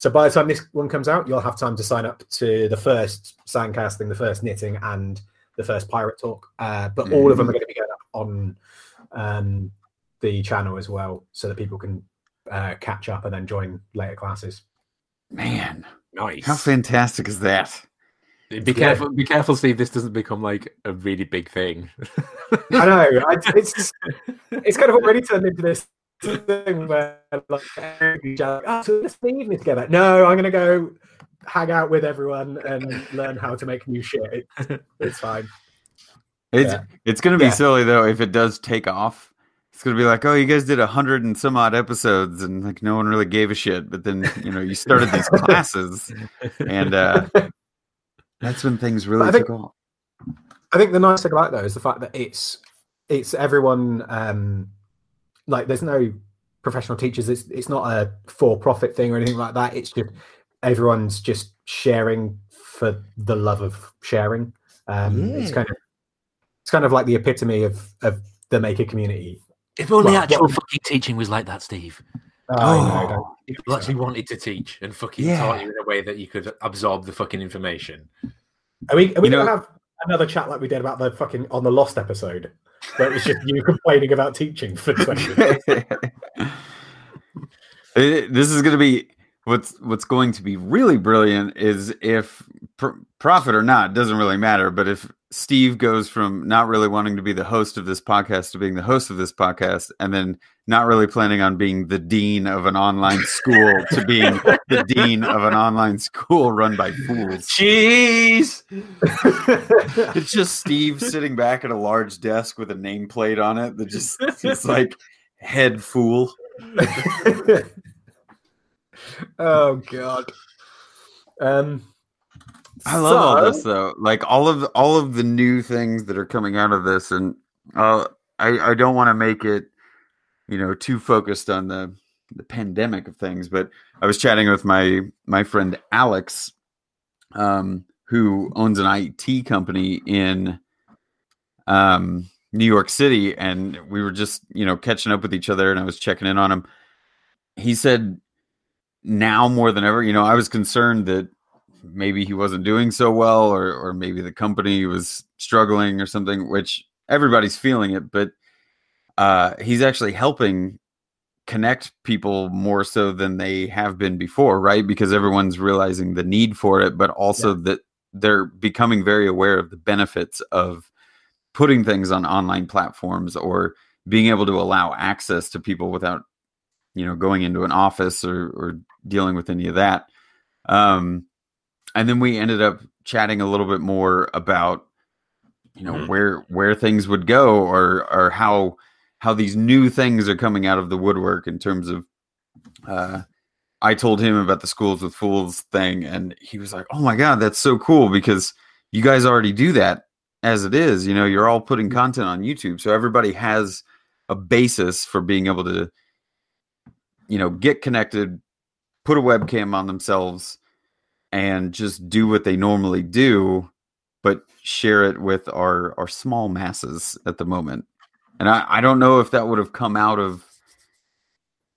so by the time this one comes out, you'll have time to sign up to the first sandcasting, the first knitting, and the first pirate talk. Uh, but all of them are going to be going up on um, the channel as well, so that people can uh, catch up and then join later classes. Man, Nice. how fantastic is that? Be careful. Be careful, Steve. This doesn't become like a really big thing. I know I, it's it's kind of already turned into this thing where like, oh, so let's the evening together. No, I'm gonna go hang out with everyone and learn how to make new shit. It, it's fine. It's Yeah. it's gonna be Yeah. silly though if it does take off. It's gonna be like, oh, you guys did a hundred and some odd episodes, and like no one really gave a shit. But then you know you started these classes, and uh, that's when things really I think- took off. I think the nice thing about it, though is the fact that it's it's everyone um like there's no professional teachers. It's it's not a for profit thing or anything like that. It's just everyone's just sharing for the love of sharing. Um, It's kind of it's kind of like the epitome of of the maker community. if only Well, actual what- fucking teaching was like that, Steve. Know, don't- If you actually wanted to teach and fucking Yeah. taught you in a way that you could absorb the fucking information. Are we, are we You gonna know- have another chat like we did about the fucking on the Lost episode, where it was just you complaining about teaching for twenty minutes? This is going to be what's what's going to be really brilliant is if pr- profit or not doesn't really matter but if steve goes from not really wanting to be the host of this podcast to being the host of this podcast and then not really planning on being the dean of an online school to being the dean of an online school run by fools Jeez. it's just steve sitting back at a large desk with a nameplate on it that just it's like head fool oh god. Um, I love all this though. Like all of all of the new things that are coming out of this, and uh, I I don't want to make it, you know, too focused on the the pandemic of things. But I was chatting with my my friend Alex, um, who owns an IT company in um New York City, and we were just you know catching up with each other, and I was checking in on him. He said now more than ever, you know, I was concerned that maybe he wasn't doing so well or or maybe the company was struggling or something which everybody's feeling it but uh he's actually helping connect people more so than they have been before right? Because everyone's realizing the need for it but also that they're becoming very aware of the benefits of putting things on online platforms or being able to allow access to people without you know going into an office or or dealing with any of that. Um and then we ended up chatting a little bit more about you know Mhm. where where things would go or or how how these new things are coming out of the woodwork in terms of uh I told him about the schools with fools thing and he was like, "Oh my god, that's so cool because you guys already do that as it is. You know, you're all putting content on YouTube, so everybody has a basis for being able to you know, get connected, put a webcam on themselves and just do what they normally do but share it with our our small masses at the moment. And i i don't know if that would have come out of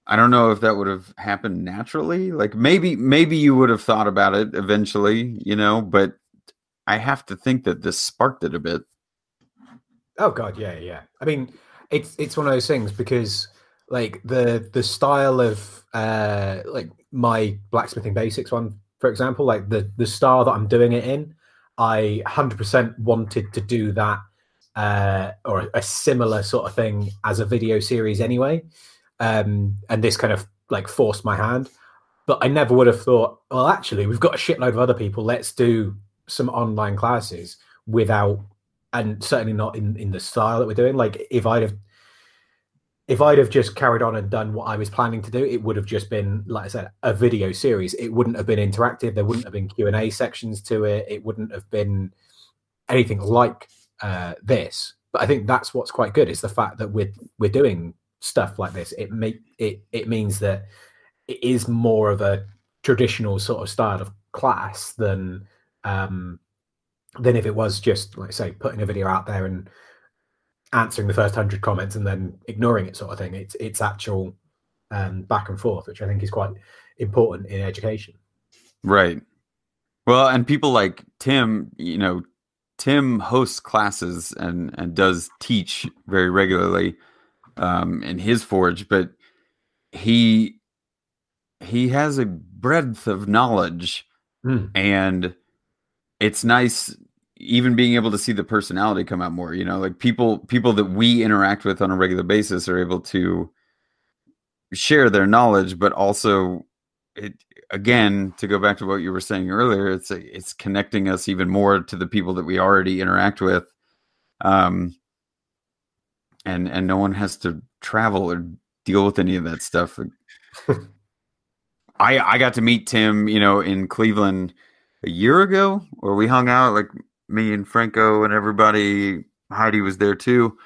i don't know if that would have happened naturally. Like maybe maybe you would have thought about it eventually you know but i have to think that this sparked it a bit. Oh god, yeah, yeah. I mean, it's it's one of those things because like the the style of uh like my blacksmithing basics one, for example, like the the style that I'm doing it in, I hundred percent wanted to do that uh or a similar sort of thing as a video series anyway. Um and this kind of like forced my hand. But I never would have thought, well, actually, we've got a shitload of other people. Let's do some online classes without and certainly not in in the style that we're doing like if i'd have if i'd have just carried on and done what i was planning to do it would have just been like i said a video series. It wouldn't have been interactive. There wouldn't have been q&a sections to it. It wouldn't have been anything like uh, this. But i think that's what's quite good is the fact that we're we're doing stuff like this. It make it it means that it is more of a traditional sort of style of class than um than if it was just like I say putting a video out there and answering the first hundred comments and then ignoring it sort of thing. It's it's actual um, back and forth, which I think is quite important in education. Right. Well, and people like Tim, you know, Tim hosts classes and and does teach very regularly um, in his forge, but he he has a breadth of knowledge Mm. and it's nice even being able to see the personality come out more you know like people people that we interact with on a regular basis are able to share their knowledge but also it again to go back to what you were saying earlier it's it's connecting us even more to the people that we already interact with um and and no one has to travel or deal with any of that stuff. I I got to meet Tim, you know, in Cleveland a year ago, where we hung out, like me and Franco and everybody. Heidi was there too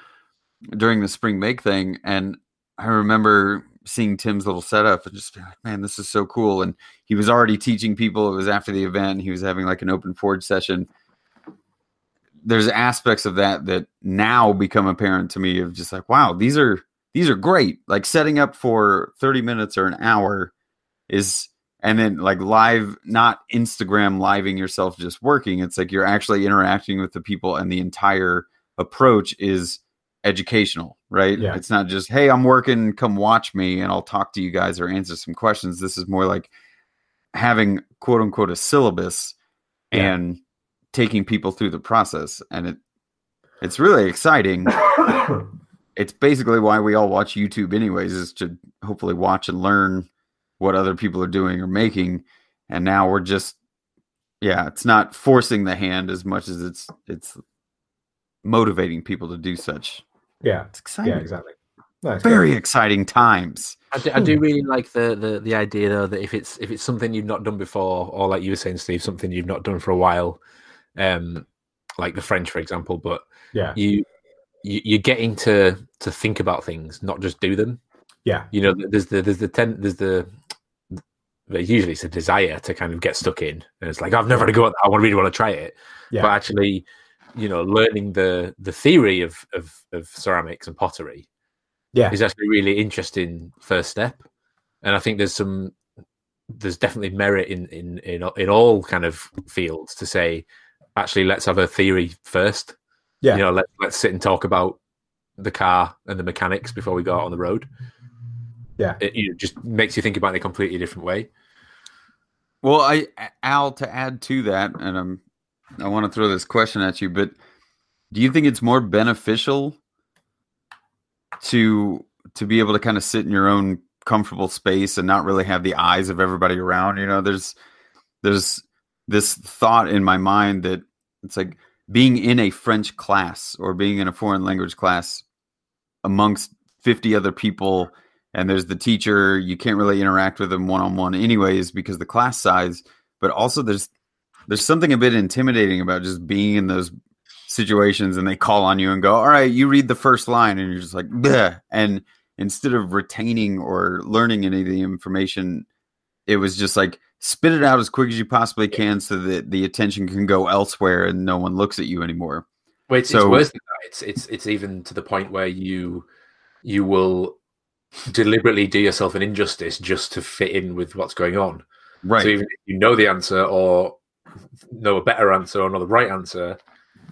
during the spring make thing, and I remember seeing Tim's little setup and just being like, "Man, this is so cool!" And he was already teaching people. It was after the event. He was having like an open forge session. There's aspects of that that now become apparent to me of just like, wow, these are these are great. Like setting up for 30 minutes or an hour is and then like live not instagram living yourself just working it's like you're actually interacting with the people and the entire approach is educational right Yeah. it's not just hey i'm working come watch me and i'll talk to you guys or answer some questions this is more like having quote unquote a syllabus Yeah. and taking people through the process and it it's really exciting it's basically why we all watch YouTube anyways, is to hopefully watch and learn what other people are doing or making. And now we're just yeah, it's not forcing the hand as much as it's it's motivating people to do such. yeah, It's exciting. yeah, exactly. No, it's Very exciting times. I do, I do really like the, the the idea though that if it's if it's something you've not done before, or like you were saying, Steve, something you've not done for a while, um, like the French, for example, but yeah, you, you you're getting to to think about things, not just do them. yeah, You know, there's the there's the ten, there's the but usually it's a desire to kind of get stuck in, and it's like I've never had a go at that. I want really want to try it, yeah, but actually, you know, learning the the theory of of, of ceramics and pottery yeah, is actually a really interesting first step. And I think there's some there's definitely merit in in in, in all kind of fields to say actually let's have a theory first. Yeah. You know, let let's sit and talk about the car and the mechanics before we go out on the road. Yeah. It you know, just makes you think about it in a completely different way. Well, I Al to add to that, and I'm I want to throw this question at you, but do you think it's more beneficial to to be able to kind of sit in your own comfortable space and not really have the eyes of everybody around? You know, there's there's this thought in my mind that it's like being in a French class or being in a foreign language class amongst 50 other people and there's the teacher you can't really interact with them one on one anyways because the class size but also there's there's something a bit intimidating about just being in those situations and they call on you and go all right you read the first line and you're just like Bleh. and instead of retaining or learning any of the information it was just like spit it out as quick as you possibly can so that the attention can go elsewhere and no one looks at you anymore Well, it's, So- it's worse than that. It's it's it's even to the point where you you will deliberately do yourself an injustice just to fit in with what's going on. right So even if you know the answer or know a better answer or know the right answer,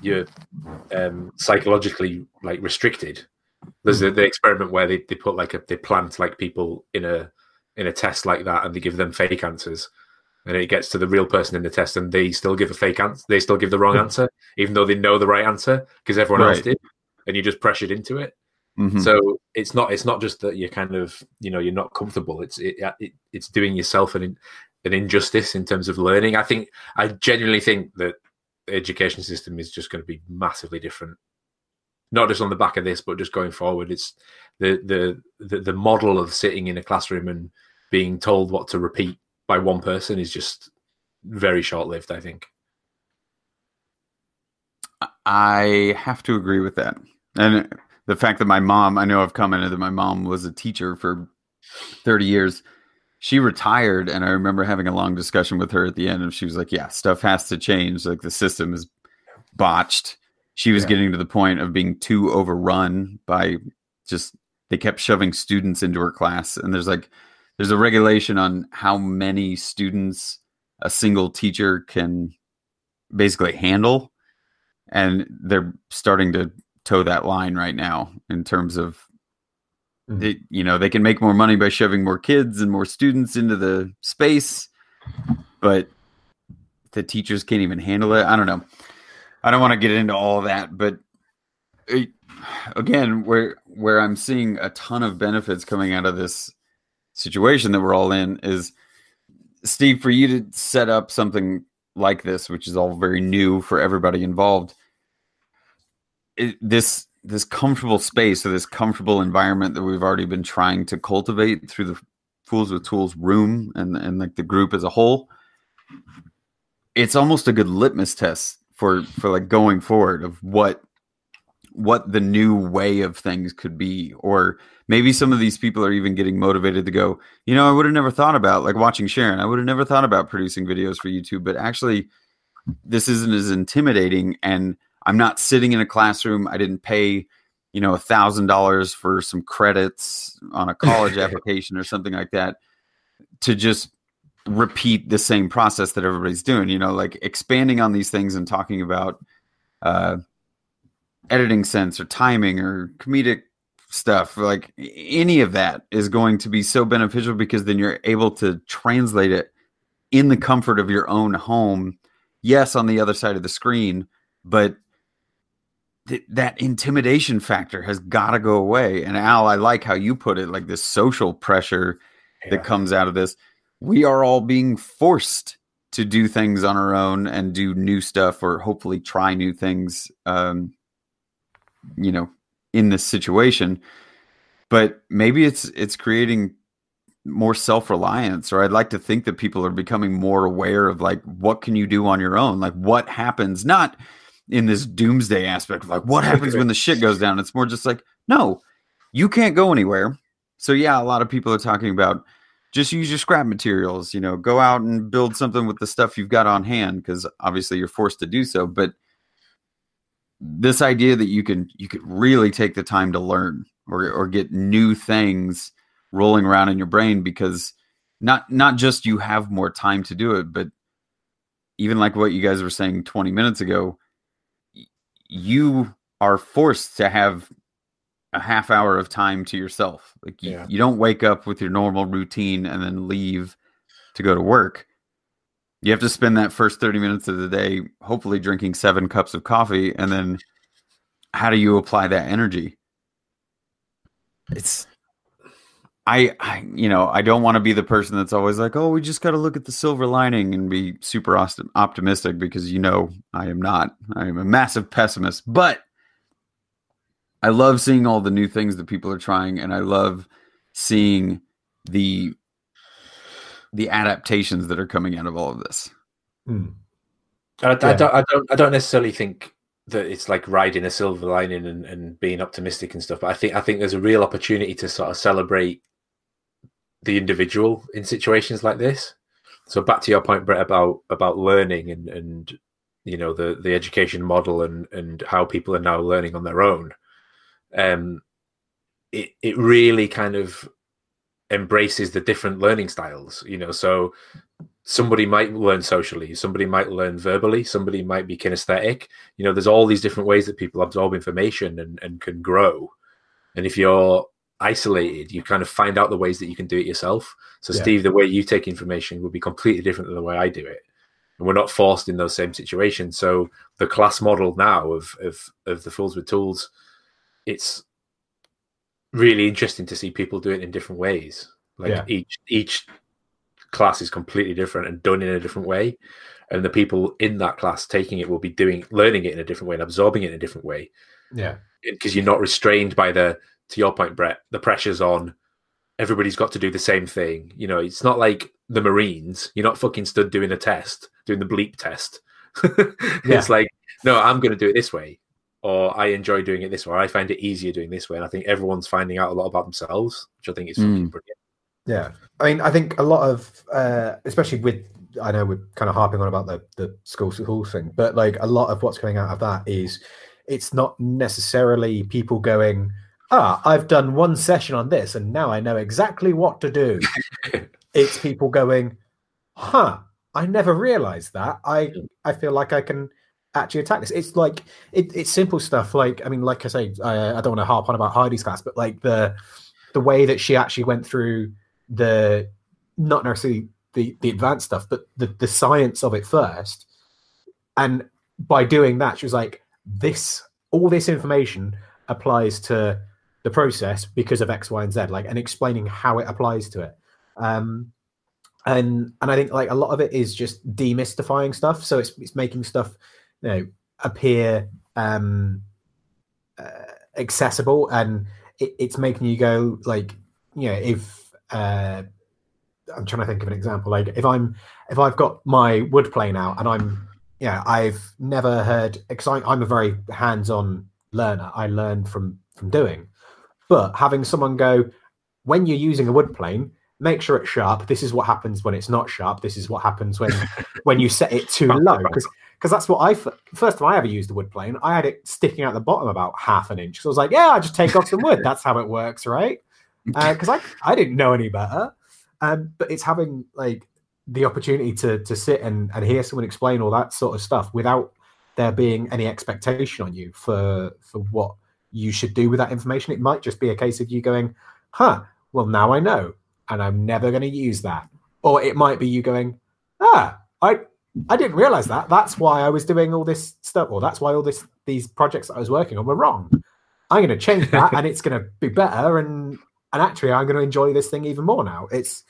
you're um, psychologically like restricted. There's the, the experiment where they, they put like a they plant like people in a in a test like that and they give them fake answers. And it gets to the real person in the test and they still give a fake answer. They still give the wrong answer, even though they know the right answer because everyone else did. And you just pressured into it. Mhm. So it's not it's not just that you're kind of you know you're not comfortable. It's it, it it's doing yourself an an injustice in terms of learning. I think I genuinely think that the education system is just going to be massively different. Not just on the back of this, but just going forward. It's the the the, the model of sitting in a classroom and being told what to repeat by one person is just very short lived. I think. I have to agree with that. And the fact that my mom, I know I've commented that my mom was a teacher for 30 years. She retired, and I remember having a long discussion with her at the end, and she was like, Yeah, stuff has to change. Like the system is botched. She was Yeah. getting to the point of being too overrun by just, they kept shoving students into her class. And there's like, there's a regulation on how many students a single teacher can basically handle and they're starting to toe that line right now in terms of Mm. They, you know, they can make more money by shoving more kids and more students into the space, but the teachers can't even handle it. I don't know. I don't want to get into all that, but it, again, where where I'm seeing a ton of benefits coming out of this situation that we're all in is Steve, for you to set up something like this, which is all very new for everybody involved. It, this this comfortable space or this comfortable environment that we've already been trying to cultivate through the Fools with Tools room and and like the group as a whole, it's almost a good litmus test for for like going forward of what what the new way of things could be. Or maybe some of these people are even getting motivated to go you know i would have never thought about like watching sharon. I would have never thought about producing videos for youtube but actually this isn't as intimidating and i'm not sitting in a classroom. I didn't pay you know a thousand dollars for some credits on a college application or something like that to just repeat the same process that everybody's doing you know like expanding on these things and talking about uh editing sense or timing or comedic stuff. Like any of that is going to be so beneficial because then you're able to translate it in the comfort of your own home. Yes on the other side of the screen but th- that intimidation factor has got to go away. And al i like how you put it like this social pressure Yeah. that comes out of this. We are all being forced to do things on our own and do new stuff or hopefully try new things um you know in this situation. But maybe it's it's creating more self-reliance or i'd like to think that people are becoming more aware of like what can you do on your own? Like what happens? Not in this doomsday aspect of like what happens when the shit goes down? It's more just like no you can't go anywhere. So yeah a lot of people are talking about just use your scrap materials you know go out and build something with the stuff you've got on hand because obviously you're forced to do so. But this idea that you can you could really take the time to learn or or get new things rolling around in your brain because not not just you have more time to do it but even like what you guys were saying 20 minutes ago you are forced to have a half hour of time to yourself. Like you, Yeah. you don't wake up with your normal routine and then leave to go to work. You have to spend that first 30 minutes of the day hopefully drinking seven cups of coffee and then how do you apply that energy? It's I, I you know i don't want to be the person that's always like oh we just got to look at the silver lining and be super optimistic because you know i am not i am a massive pessimist but i love seeing all the new things that people are trying and i love seeing the the adaptations that are coming out of all of this Hmm. I, I Yeah. don't, I don't, I don't necessarily think that it's like riding a silver lining and, and being optimistic and stuff. But I think, I think there's a real opportunity to sort of celebrate the individual in situations like this. So back to your point, Brett, about about learning and and you know the the education model and and how people are now learning on their own. Um, it it really kind of embraces the different learning styles. You know, so somebody might learn socially, somebody might learn verbally, somebody might be kinesthetic. You know, there's all these different ways that people absorb information and, and can grow. And if you're isolated, you kind of find out the ways that you can do it yourself. So, Yeah. Steve, the way you take information will be completely different than the way I do it. And we're not forced in those same situations. So, the class model now of of of the Fools with Tools, it's really interesting to see people do it in different ways. Like Yeah. each each class is completely different and done in a different way and the people in that class taking it will be doing learning it in a different way and absorbing it in a different way Yeah. because you're not restrained by the to your point brett the pressures on. Everybody's got to do the same thing. You know it's not like the marines you're not fucking stood doing a test doing the bleep test. It's like no i'm going to do it this way or i enjoy doing it this way or i find it easier doing this way and i think everyone's finding out a lot about themselves which i think is fucking Mm. brilliant. Yeah, I mean, I think a lot of, uh, especially with, I know we're kind of harping on about the the school school thing, but like a lot of what's coming out of that is, it's not necessarily people going, ah, I've done one session on this and now I know exactly what to do. it's people going, huh, I never realized that. I I feel like I can actually attack this. It's like it, it's simple stuff. Like I mean, like I say, I, I don't want to harp on about Heidi's class, but like the the way that she actually went through the not necessarily the the advanced stuff, but the the science of it first, and by doing that, she was like, this all this information applies to the process because of X, Y, and Z, like, and explaining how it applies to it. Um, and and I think like a lot of it is just demystifying stuff. So it's it's making stuff, you know, appear um, uh, accessible, and it, it's making you go like, you know, if uh, I'm trying to think of an example, like if I'm if I've got my wood plane out and I'm yeah, I've never heard because I'm a very hands-on learner. I learn from from doing, but having someone go when you're using a wood plane, make sure it's sharp. This is what happens when it's not sharp. This is what happens when when you set it too low. Because because that's what I first time I ever used a wood plane, I had it sticking out the bottom about half an inch. So I was like, yeah, I just take off some wood. That's how it works, right? Because uh, I I didn't know any better. Um, but it's having like the opportunity to to sit and, and hear someone explain all that sort of stuff without there being any expectation on you for for what you should do with that information. It might just be a case of you going, huh, well now I know and I'm never going to use that. Or it might be you going, ah, I I didn't realize that. That's why I was doing all this stuff, or that's why all this these projects I was working on were wrong. I'm going to change that, and it's going to be better. And and actually, I'm going to enjoy this thing even more now. It's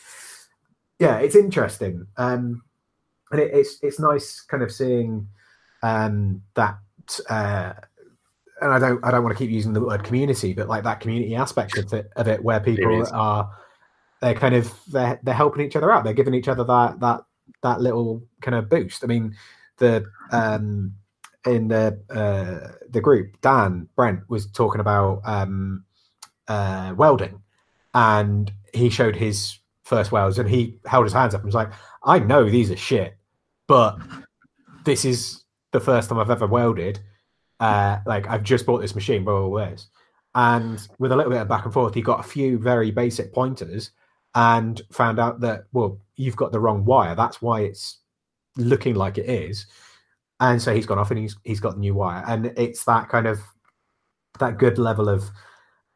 yeah, it's interesting, um, and it, it's it's nice kind of seeing um, that. Uh, and I don't I don't want to keep using the word community, but like that community aspect of it of it, where people are they're kind of they're they're helping each other out. They're giving each other that that that little kind of boost. I mean, the um in the uh the group, Dan Brent was talking about um uh welding and he showed his first welds and he held his hands up and was like, I know these are shit, but this is the first time I've ever welded. Uh, like I've just bought this machine, blah, blah, blah. And with a little bit of back and forth, he got a few very basic pointers and found out that well you've got the wrong wire. That's why it's looking like it is. And so he's gone off and he's he's got the new wire. And it's that kind of that good level of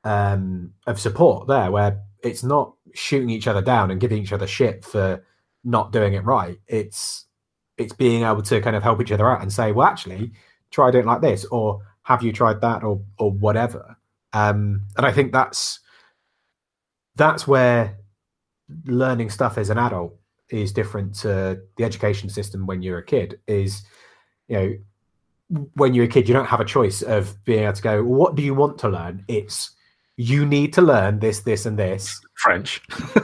um of support there where it's not shooting each other down and giving each other shit for not doing it right. It's it's being able to kind of help each other out and say well actually try doing it like this or have you tried that or or whatever. Um and i think that's that's where learning stuff as an adult is different to the education system when you're a kid is you know when you're a kid you don't have a choice of being able to go what do you want to learn? It's you need to learn this this and this. French.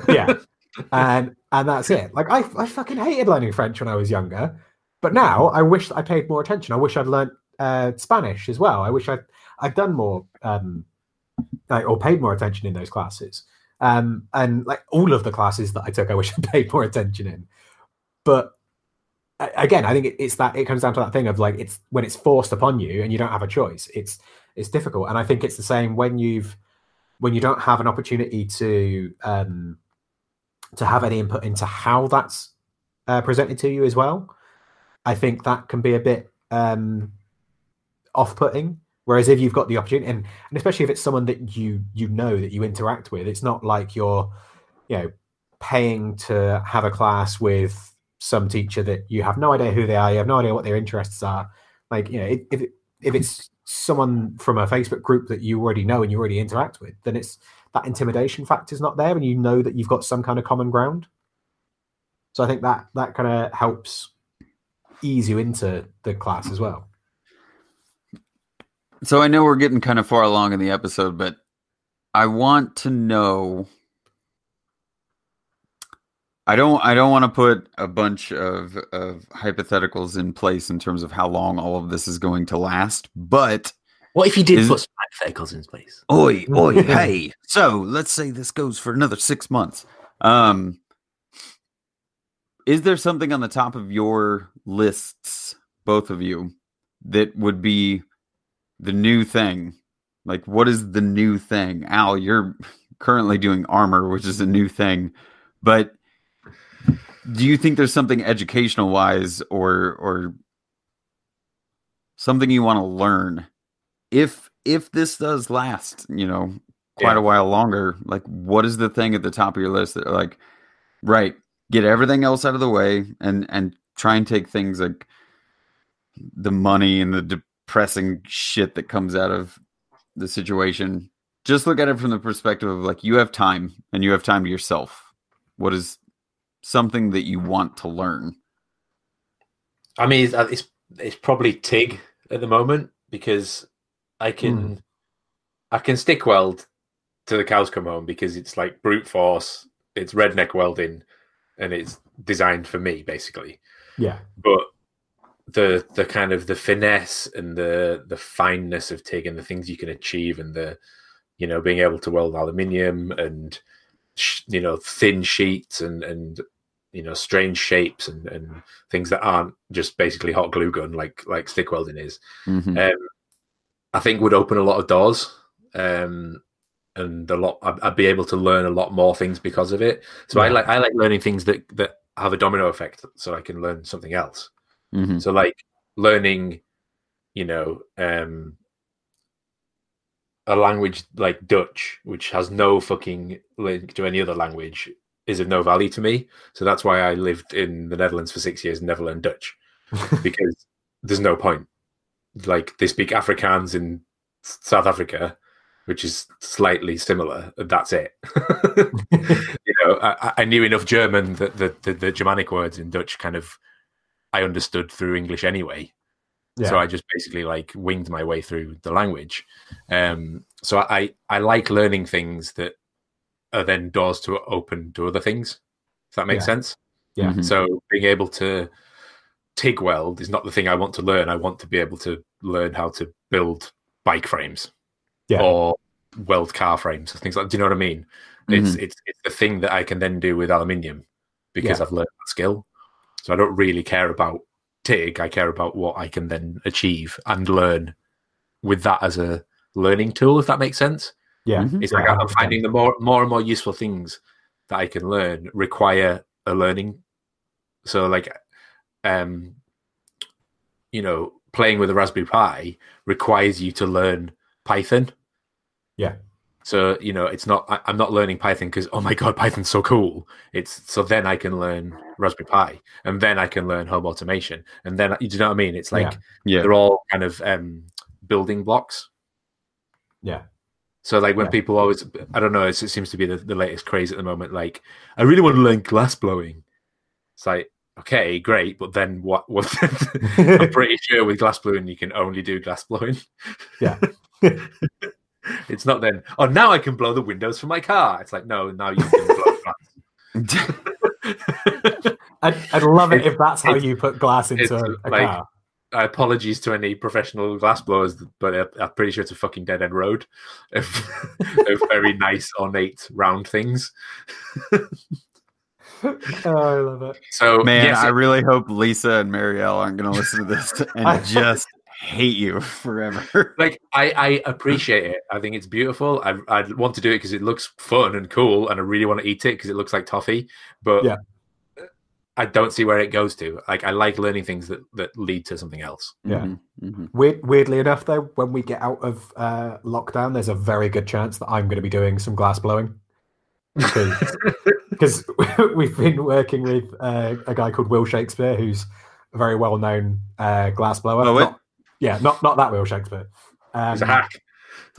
Yeah. And and that's it. Like I, I fucking hated learning french when i was younger but now i wish i paid more attention i wish i'd learned uh, spanish as well i wish i'd i'd done more um like, or paid more attention in those classes um, and like all of the classes that I took, I wish I paid more attention in. But again, I think it's that it comes down to that thing of like it's when it's forced upon you and you don't have a choice. It's it's difficult, and I think it's the same when you've when you don't have an opportunity to um, to have any input into how that's uh, presented to you as well. I think that can be a bit um, off-putting Whereas if you've got the opportunity, and, and especially if it's someone that you you know that you interact with, it's not like you're, you know, paying to have a class with some teacher that you have no idea who they are, you have no idea what their interests are. Like, you know, if if it's someone from a Facebook group that you already know and you already interact with, then it's that intimidation factor is not there, and you know that you've got some kind of common ground. So I think that that kind of helps ease you into the class as well. So I know we're getting kind of far along in the episode, but I want to know. I don't. I don't want to put a bunch of of hypotheticals in place in terms of how long all of this is going to last. But what if you did is, put some hypotheticals in place? Oi, oi, hey! So let's say this goes for another six months. Um, is there something on the top of your lists, both of you, that would be the new thing. Like, what is the new thing? Al, you're currently doing armor, which is a new thing, but do you think there's something educational wise or or something you want to learn if if this does last you know quite Yeah. a while longer. Like, what is the thing at the top of your list that, like, right, get everything else out of the way and and try and take things like the money and the depressing shit that comes out of the situation. Just look at it from the perspective of like you have time and you have time to yourself. What is something that you want to learn? I mean, it's, uh, it's it's probably TIG at the moment because I can I can stick weld to the cows come home because it's like brute force, it's redneck welding, and it's designed for me basically. Yeah. But the the kind of the finesse and the the fineness of TIG and the things you can achieve and the you know being able to weld aluminium and sh- you know thin sheets and and you know strange shapes and and things that aren't just basically hot glue gun like like stick welding is Mhm. um, I think would open a lot of doors, um, and a lot. I'd, I'd be able to learn a lot more things because of it. So I like I like learning things that that have a domino effect, so I can learn something else. Mhm. So like learning, you know, um, a language like Dutch, which has no fucking link to any other language, is of no value to me. So that's why I lived in the Netherlands for six years and never learned Dutch because there's no point. Like they speak Afrikaans in South Africa, which is slightly similar. That's it. you know, I, I knew enough German that the, the the Germanic words in Dutch kind of I understood through English anyway. Yeah. So I just basically like winged my way through the language. Um, so I I like learning things that are then doors to open to other things. If that makes Yeah. sense? Yeah. Mhm. So being able to TIG weld is not the thing I want to learn. I want to be able to learn how to build bike frames Yeah. or weld car frames, things like. Do you know what I mean? It's Mhm. it's it's the thing that I can then do with aluminium because Yeah. I've learned that skill. So I don't really care about TIG. I care about what I can then achieve and learn with that as a learning tool. If that makes sense. yeah. Mhm. It's Yeah, like I'm finding the more more and more useful things that I can learn require a learning. So like, um, you know, playing with a Raspberry Pi requires you to learn Python. Yeah. So you know, it's not. I, I'm not learning Python because oh my god, Python's so cool. It's so then I can learn Raspberry Pi, and then I can learn home automation, and then you know what I mean. It's like Yeah. Yeah. they're all kind of um, building blocks. Yeah. So like when Yeah. people always, I don't know, it's, it seems to be the, the latest craze at the moment. Like, I really want to learn glass blowing. It's like, okay, great, but then what? What? I'm pretty sure with glass blowing you can only do glass blowing. Yeah. it's not then. Oh, now I can blow the windows for my car. It's like, no, now you can blow glass. I'd, I'd love it It's- if that's how you put glass into a, a like- car. Uh, apologies to any professional glass blowers, but uh, I'm pretty sure it's a fucking dead end road of, of very nice ornate round things. oh, I love it. So Man, yes, I really hope Lisa and Marielle aren't going to listen to this I- and just hate you forever. like I, I appreciate it. I think it's beautiful. I I want to do it because it looks fun and cool, and I really want to eat it because it looks like toffee. But Yeah. I don't see where it goes to. Like I like learning things that that lead to something else. Yeah. Mhm, mhm. Weird, weirdly enough, though, when we get out of uh, lockdown, there's a very good chance that I'm going to be doing some glass blowing because we've been working with uh, a guy called Will Shakespeare, who's a very well-known uh, glass blower. Oh, it? Not- yeah, not not that Will Shakespeare. Um, It's a hack.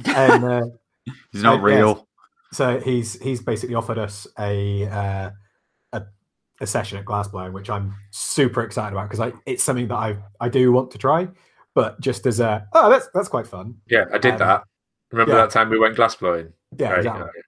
and uh, He's not real. so he's he's basically offered us a uh, a, a session at glassblowing, which I'm super excited about because it's something that I I do want to try, but just as a oh that's that's quite fun. Yeah, I did Um, that. Remember yeah. that time we went glass blowing? Yeah, Right, exactly.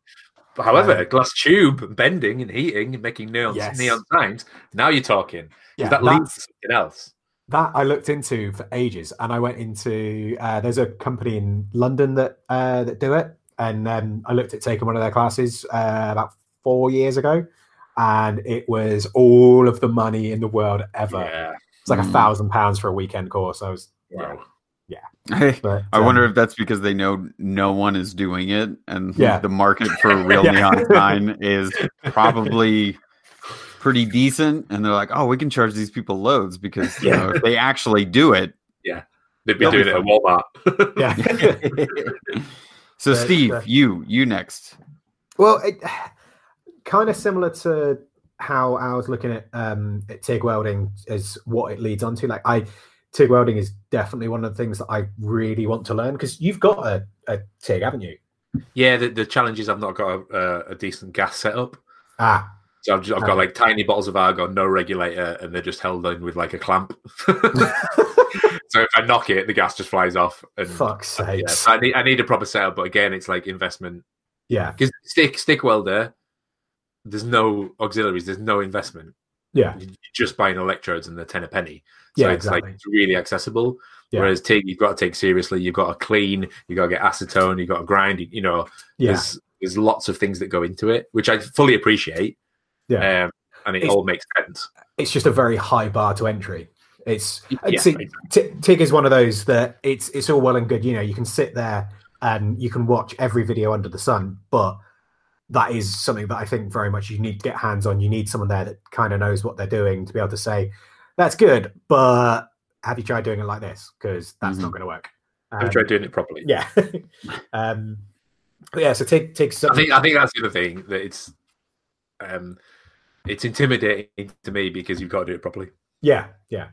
however, Um, glass tube bending and heating and making neon Yes. neon signs. Now you're talking. Yeah, that leads to something else. That I looked into for ages, and I went into uh, there's a company in London that uh, that do it, and um, I looked at taking one of their classes uh, about four years ago, and it was all of the money in the world ever. Yeah. It's like a Mm. thousand pounds for a weekend course. I was, Wow. I, but I um, wonder if that's because they know no one is doing it, and Yeah. the market for real Yeah. neon sign is probably pretty decent. And they're like, "Oh, we can charge these people loads because you Yeah. know, if they actually do it, yeah, They'd be doing be it at Walmart. yeah. So, The- Steve, the- you you next. Well, it, kind of similar to how I was looking at um, at TIG welding is what it leads on to. Like I, TIG welding is definitely one of the things that I really want to learn because you've got a, a TIG, haven't you? Yeah, the, the challenge is I've not got a, a, a decent gas setup. Ah, So I've, just, I've got like tiny bottles of argon, no regulator, and they're just held in with like a clamp. so if I knock it, the gas just flies off. And fuck's yeah, sakes. so I need I need a proper setup, but again, it's like investment Yeah, because stick stick welder. There's no auxiliaries. There's no investment. yeah, You're just buying electrodes and they're ten a penny. So yeah, it's exactly. like it's really accessible. Yeah. Whereas TIG, you've got to take seriously. You've got to clean. You've got to get acetone. You've got to grind. You know, yeah, there's there's lots of things that go into it, which I fully appreciate. Yeah. um, and it It's- all makes sense. it's just a very high bar to entry. It's Yeah, see, exactly. T- TIG is one of those that it's it's all well and good. You know, you can sit there and you can watch every video under the sun, but that is something that I think very much you need to get hands on. You need someone there that kind of knows what they're doing to be able to say that's good, but have you tried doing it like this? Because that's not Mhm. going to work. I've Um, tried doing it properly. Yeah. um, yeah. So TIG TIG. I think I think that's the other thing that it's um it's intimidating to me because you've got to do it properly. Yeah, yeah.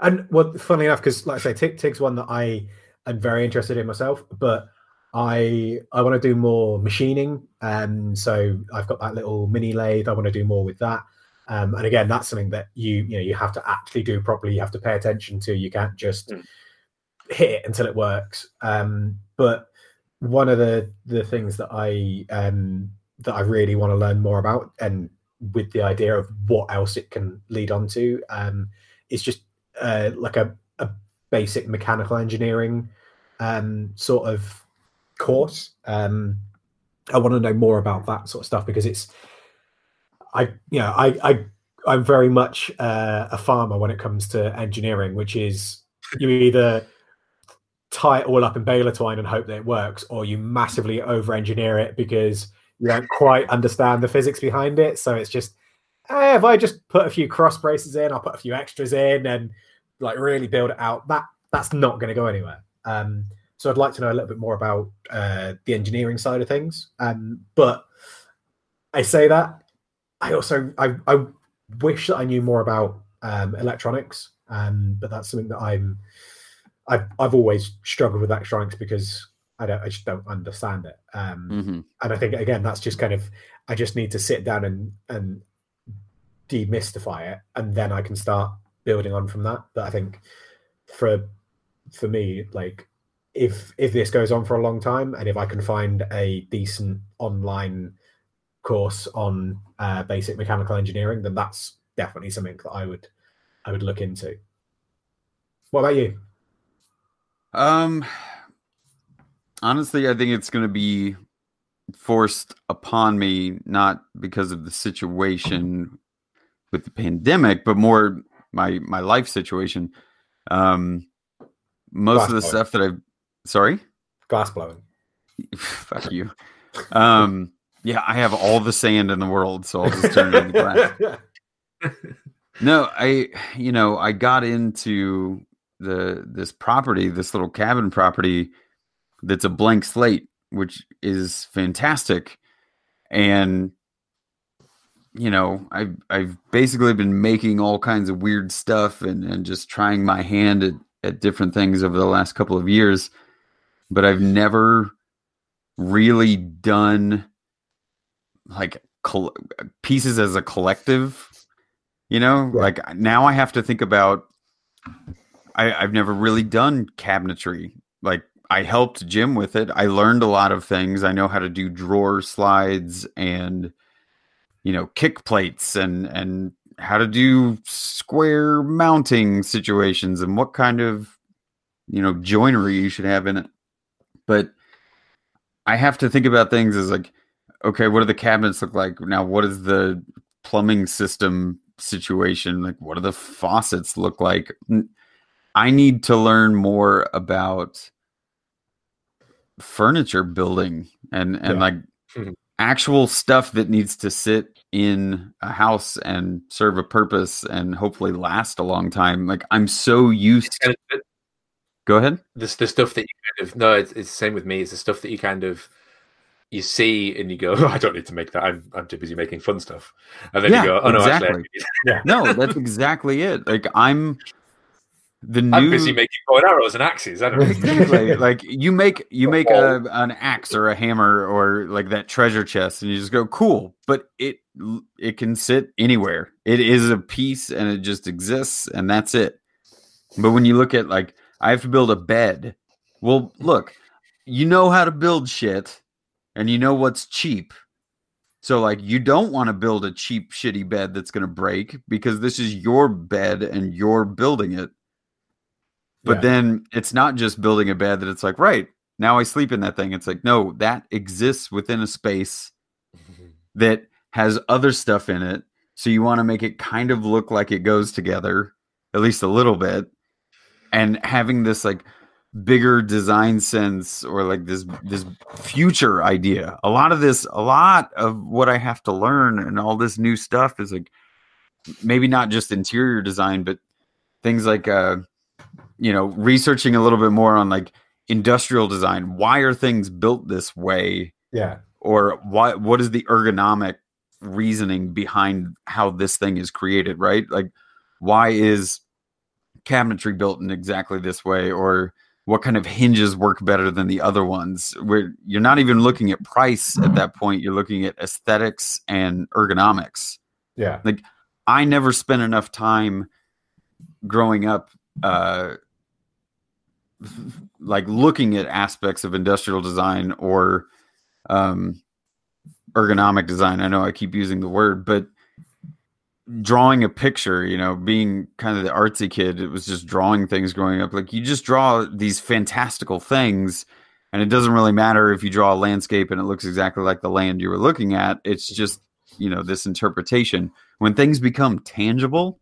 And well, funnily enough, because like I say, Tig Tig's one that I am very interested in myself, but I I want to do more machining. Um, so I've got that little mini lathe. I want to do more with that. Um, and again, that's something that you you know you have to actually do properly. You have to pay attention to. You can't just Mm. hit it until it works. Um, but one of the the things that I um, that I really want to learn more about, and with the idea of what else it can lead on to, um, is just uh, like a, a basic mechanical engineering um, sort of course. Um, I want to know more about that sort of stuff because it's, I you know I I I'm very much uh, a farmer when it comes to engineering, which is you either tie it all up in baler twine and hope that it works, or you massively over engineer it because you don't quite understand the physics behind it. So it's just, if I just put a few cross braces in, I'll put a few extras in and like really build it out. That that's not going to go anywhere. Um, so I'd like to know a little bit more about uh, the engineering side of things. Um, but I say that I also I, I wish that I knew more about um, electronics. Um, but that's something that I'm I've I've always struggled with electronics because I don't I just don't understand it. Um, Mhm. and I think again that's just kind of I just need to sit down and and demystify it, and then I can start building on from that. But I think for for me, like if if this goes on for a long time, and if I can find a decent online course on uh, basic mechanical engineering, then that's definitely something that I would I would look into. What about you? Um, honestly, I think it's going to be forced upon me, not because of the situation with the pandemic, but more my my life situation. Um, most of the stuff that I've sorry, Glass blowing. fuck you. Um, yeah, I have all the sand in the world, so I'll just turn it into glass. No, I you know, I got into the this property, this little cabin property that's a blank slate, which is fantastic. And you know, I've I've basically been making all kinds of weird stuff and, and just trying my hand at, at different things over the last couple of years. But I've never really done like col- pieces as a collective you know Yeah. like now i have to think about I, i've never really done cabinetry like i helped jim with it. I learned a lot of things. I know how to do drawer slides and you know kick plates and and how to do square mounting situations and what kind of you know joinery you should have in it. But i have to think about things as like okay what do the cabinets look like? Now what is the plumbing system situation? Like what do the faucets look like? I need to learn more about furniture building and and Yeah. like Mhm. actual stuff that needs to sit in a house and serve a purpose and hopefully last a long time like i'm so used it- Go ahead. This the stuff that you kind of no, it's, it's the same with me. It's the stuff that you kind of you see and you go, oh, I don't need to make that. I'm I'm too busy making fun stuff. And then Yeah, you go, oh no, exactly. actually, Yeah. No, that's exactly it. Like I'm the new I'm busy making bow and arrows and axes. I don't know. exactly. Like you make you make a, an axe or a hammer or like that treasure chest and you just go cool. But it it can sit anywhere. It is a piece and it just exists and that's it. But when you look at like i have to build a bed. Well look you know how to build shit and you know what's cheap. So like you don't want to build a cheap shitty bed that's going to break because this is your bed and you're building it but Yeah. then it's not just building a bed that it's like, right, now I sleep in that thing. It's like, no, that exists within a space that has other stuff in it. So you want to make it kind of look like it goes together, at least a little bit. And having this like bigger design sense or like this this future idea. A lot of this, a lot of what I have to learn and all this new stuff is like maybe not just interior design, but things like uh you know researching a little bit more on like industrial design. Why are things built this way? Yeah. or why what is the ergonomic reasoning behind how this thing is created right? Like why is cabinetry built in exactly this way? Or what kind of hinges work better than the other ones? Where you're not even looking at price at that point. You're looking at aesthetics and ergonomics. Yeah. Like i never spent enough time growing up uh like looking at aspects of industrial design or um ergonomic design. I know I keep using the word, but drawing a picture, you know, being kind of the artsy kid, it was just drawing things growing up. Like you just draw these fantastical things and it doesn't really matter if you draw a landscape and it looks exactly like the land you were looking at. It's just, you know, this interpretation when things become tangible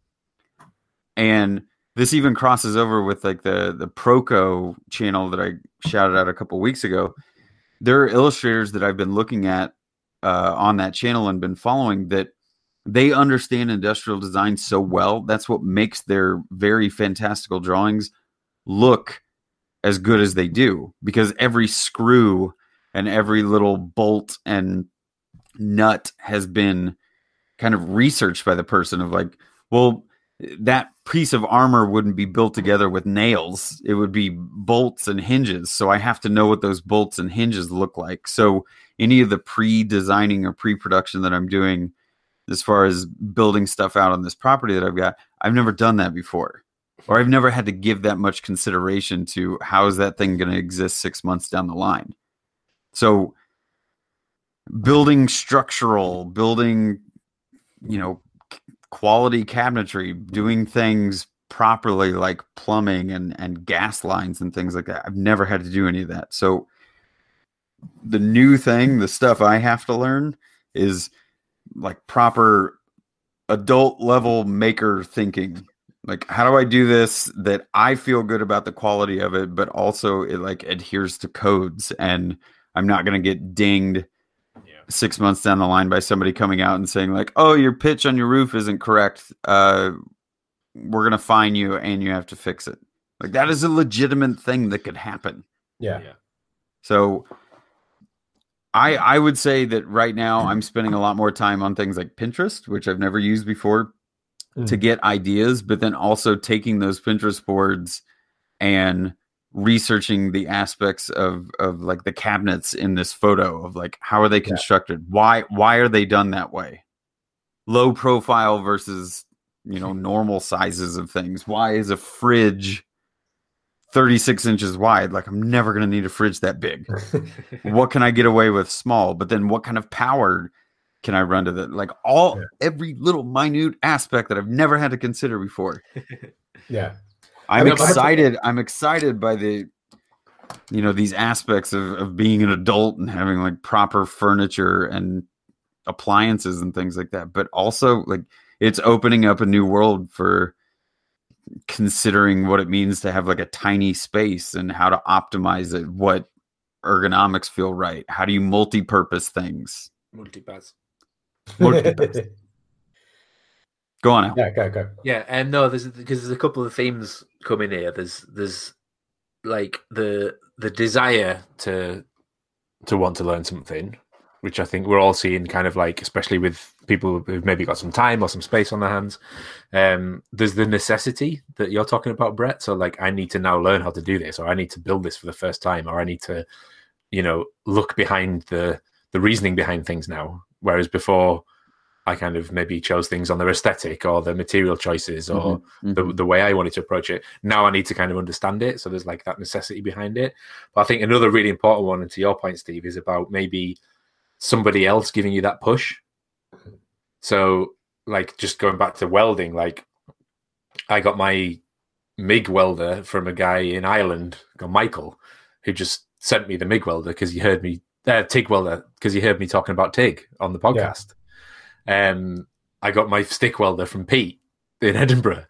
and this even crosses over with like the the Proko channel that i shouted out a couple weeks ago. There are illustrators that i've been looking at uh, on that channel and been following that they understand industrial design so well. That's what makes their very fantastical drawings look as good as they do because every screw and every little bolt and nut has been kind of researched by the person of like well that piece of armor wouldn't be built together with nails. It would be bolts and hinges. So i have to know what those bolts and hinges look like. So any of the pre-designing or pre-production that i'm doing as far as building stuff out on this property that i've got i've never done that before. Or i've never had to give that much consideration to how is that thing going to exist six months down the line. So building structural building you know quality cabinetry, doing things properly like plumbing and and gas lines and things like that. I've never had to do any of that. So the new thing, the stuff I have to learn is like proper adult level maker thinking. Like how do I do this that I feel good about the quality of it but also it like adheres to codes and I'm not going to get dinged. Six months down the line by somebody coming out and saying like, "Oh, your pitch on your roof isn't correct. Uh, we're gonna fine you, and you have to fix it." Like that is a legitimate thing that could happen. Yeah. Yeah. So, I I would say that right now I'm spending a lot more time on things like Pinterest, which I've never used before, to Mm. get ideas, but then also taking those Pinterest boards and researching the aspects of of like the cabinets in this photo of like how are they constructed? Why why are they done that way? Low profile versus you know normal sizes of things. Why is a fridge 36 inches wide? Like i'm never going to need a fridge that big. What can i get away with small? But then what kind of power can i run to that? Like all Yeah. every little minute aspect that i've never had to consider before. Yeah. I'm know, but- excited. I'm excited by the, you know, these aspects of, of being an adult and having like proper furniture and appliances and things like that. But also, like, it's opening up a new world for considering what it means to have like a tiny space and how to optimize it. What ergonomics feel right? How do you multi-purpose things? Multipass. Multi- Go on. Al. yeah. Go go. Yeah, and no, there's because there's a couple of themes coming here. There's there's like the the desire to to want to learn something, which I think we're all seeing, kind of like, especially with people who've maybe got some time or some space on their hands. Um, there's the necessity that you're talking about, Brett. So, like, I need to now learn how to do this, or I need to build this for the first time, or I need to, you know, look behind the the reasoning behind things now. Whereas before, I kind of maybe chose things on their aesthetic or their material choices or Mhm, the, mhm. the way I wanted to approach it. Now I need to kind of understand it. So there's like that necessity behind it. But I think another really important one, and to your point, Steve, is about maybe somebody else giving you that push. So, like, just going back to welding, like, I got my MIG welder from a guy in Ireland called Michael, who just sent me the MIG welder because he heard me, uh, TIG welder, because he heard me talking about TIG on the podcast. Um, I got my stick welder from Pete in Edinburgh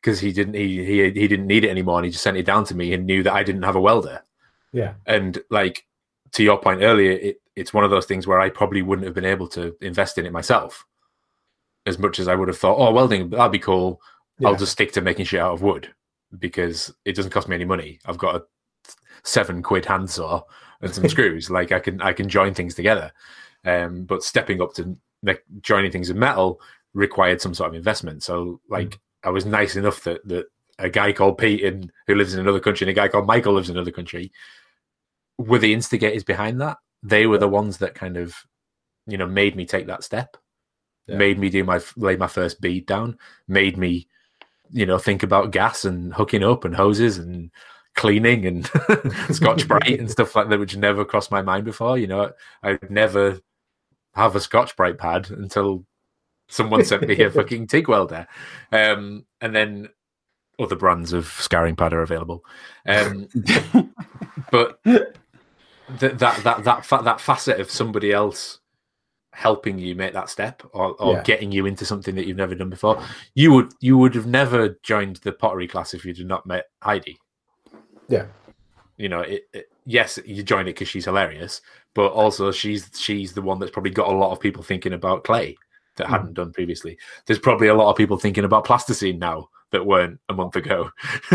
because he didn't he, he he didn't need it anymore and he just sent it down to me and knew that I didn't have a welder. Yeah. And like to your point earlier, it, it's one of those things where I probably wouldn't have been able to invest in it myself as much as I would have thought, oh, welding, that'd be cool. I'll just stick to making shit out of wood because it doesn't cost me any money. I've got a seven quid handsaw and some screws. Like I can I can join things together. Um, but stepping up to make, joining things in metal required some sort of investment. So like mm. I was nice enough that that a guy called Pete in, who lives in another country and a guy called Michael lives in another country were the instigators behind that. They were the ones that kind of you know made me take that step, Yeah. made me do my lay my first bead down, made me you know think about gas and hooking up and hoses and cleaning and scotch bright and stuff like that which never crossed my mind before you know i'd never have a Scotch-Brite pad until someone sent me a fucking TIG welder um and then other brands of scouring pad are available um but th- that that that fa- that facet of somebody else helping you make that step or, or Yeah. getting you into something that you've never done before you would you would have never joined the pottery class if you did not met heidi Yeah. you know it, it- yes you join it because she's hilarious but also she's she's the one that's probably got a lot of people thinking about clay that Mm. hadn't done previously there's probably a lot of people thinking about plasticine now that weren't a month ago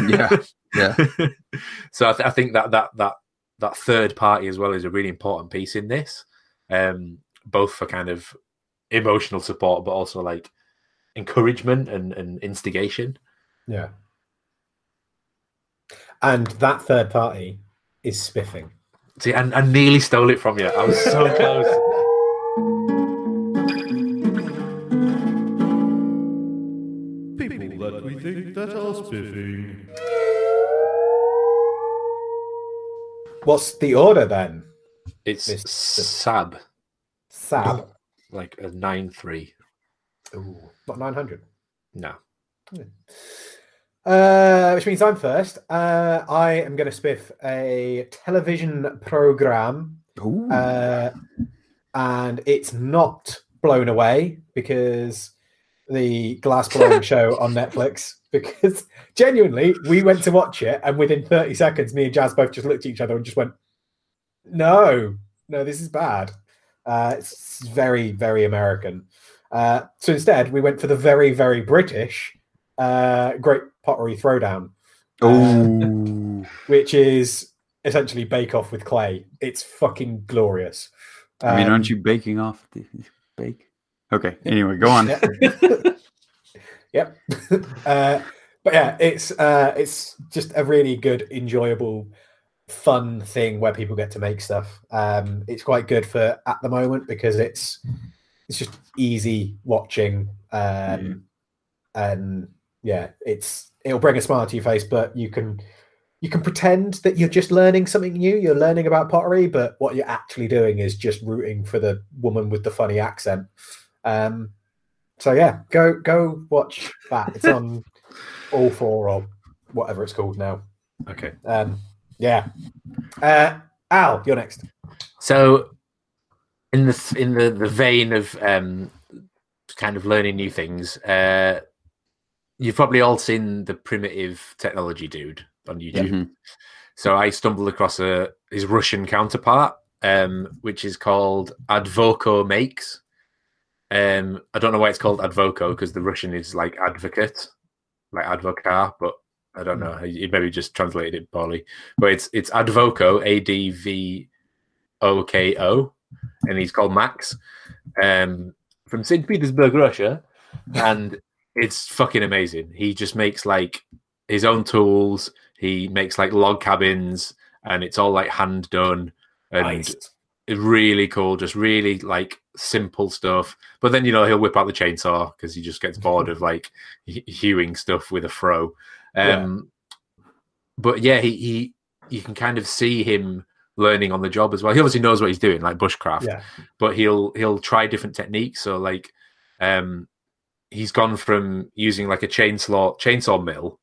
Yeah, yeah. so I, th- I think that that that that third party as well is a really important piece in this um both for kind of emotional support but also like encouragement and, and instigation Yeah. And that third party is spiffing. See I, I nearly stole it from you i was so close People that we think that are spiffing. What's the order then? it's Miss- sab Sab. like a 9-3 Ooh, not 900. no hmm. Uh, which means I'm first. Uh, I am going to spiff a television program, uh, and it's not blown away because the glass blowing show on Netflix. Because genuinely, we went to watch it, and within 30 seconds, me and Jazz both just looked at each other and just went, "No, no, this is bad." Uh, it's very, very American. Uh, so instead, we went for the very, very British uh, Great Pottery Throwdown, Ooh. which is essentially Bake Off with clay. It's fucking glorious. I mean, Um, aren't you baking off the bake? Okay. Anyway, go on. Yeah. yep. uh, but yeah, it's uh, it's just a really good, enjoyable, fun thing where people get to make stuff. Um, it's quite good for at the moment because it's it's just easy watching, um, and yeah, it's it'll bring a smile to your face, but you can you can pretend that you're just learning something new. You're learning about pottery, but what you're actually doing is just rooting for the woman with the funny accent. Um, so yeah, go go watch that. It's on all four or whatever it's called now. okay Um, yeah. Uh, Al, you're next. So, in the in the, the vein of um, kind of learning new things, uh, you've probably all seen the primitive technology dude on YouTube. Mhm. So I stumbled across a his Russian counterpart, um, which is called Advoko Makes. Um, I don't know why it's called Advoko because the Russian is like advocate, like advocar, but I don't know. He maybe just translated it poorly, but it's it's Advoko, A D V O K O, and he's called Max, um, from St. Petersburg, Russia, and it's fucking amazing. He just makes like his own tools. He makes like log cabins, and it's all like hand done, and Nice. it's really cool. Just really like simple stuff. But then you know he'll whip out the chainsaw because he just gets bored of like hewing stuff with a froe. Um, But yeah, he he you can kind of see him learning on the job as well. He obviously knows what he's doing, like bushcraft Yeah. but he'll he'll try different techniques. So like, um, he's gone from using like a chainsaw chainsaw mill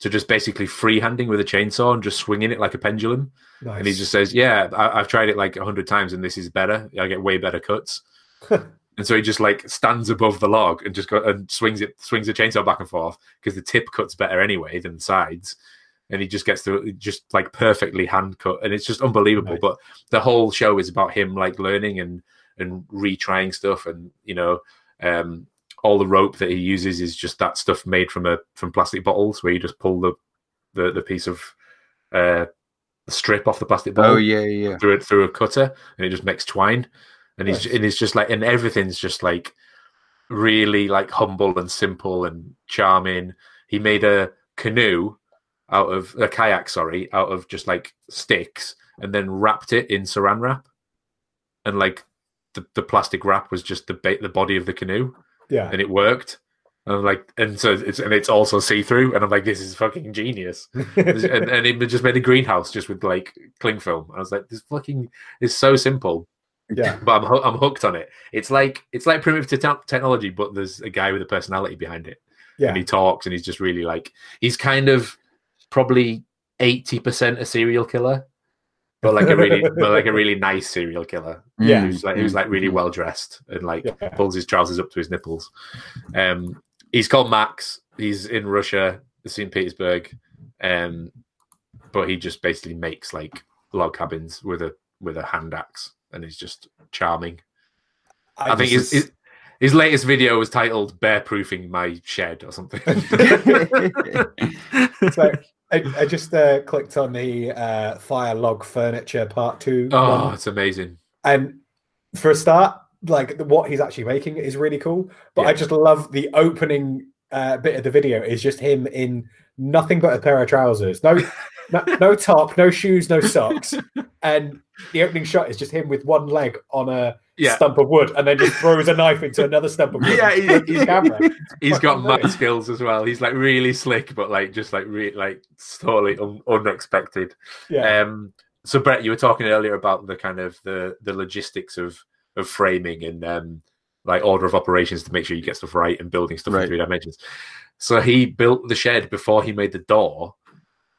to just basically freehanding with a chainsaw and just swinging it like a pendulum. Nice. And he just says, "Yeah, I, I've tried it like a hundred times, and this is better. I get way better cuts." and so he just like stands above the log and just go and swings it, swings the chainsaw back and forth because the tip cuts better anyway than the sides. And he just gets to just like perfectly hand cut, and it's just unbelievable. But the whole show is about him like learning and and retrying stuff, and you know, um, all the rope that he uses is just that stuff made from a from plastic bottles, where you just pull the the, the piece of uh, strip off the plastic bottle Oh yeah, yeah. through it through a cutter and it just makes twine. And he's and it's just like and everything's just like really like humble and simple and charming. He made a canoe out of a kayak sorry out of just like sticks and then wrapped it in saran wrap. And like the, the plastic wrap was just the ba- the body of the canoe yeah. and it worked and I'm like and so it's and it's also see-through and i'm like this is fucking genius and, and it just made a greenhouse just with like cling film. I was like, this fucking is so simple, yeah. but I'm I'm hooked on it. It's like it's like primitive te- technology, but there's a guy with a personality behind it, Yeah. and he talks, and he's just really like he's kind of probably eighty percent a serial killer, but like a really but like a really nice serial killer. Yeah. who's like who's like really well dressed and like Yeah. pulls his trousers up to his nipples. Um, he's called Max. He's in Russia, St. Petersburg, um, but he just basically makes like log cabins with a with a hand axe, and he's just charming. I, think his, just- his his latest video was titled "Bear Proofing My Shed" or something. so I, I just uh, clicked on the uh, Fire Log Furniture Part Two, oh, one, it's amazing. and for a start, like what he's actually making is really cool. But I just love the opening uh, bit of the video is just him in nothing but a pair of trousers, no, no, no top, no shoes, no socks, and the opening shot is just him with one leg on a Yeah. stump of wood, and then just throws a knife into another stump of wood. Yeah, he- flips his he- camera. He's got mad skills as well. He's like really slick, but like just like really like totally un- unexpected. Yeah, Um, so Brett, you were talking earlier about the kind of the the logistics of of framing and um, like order of operations to make sure you get stuff right and building stuff Right. in three dimensions. So he built the shed before he made the door,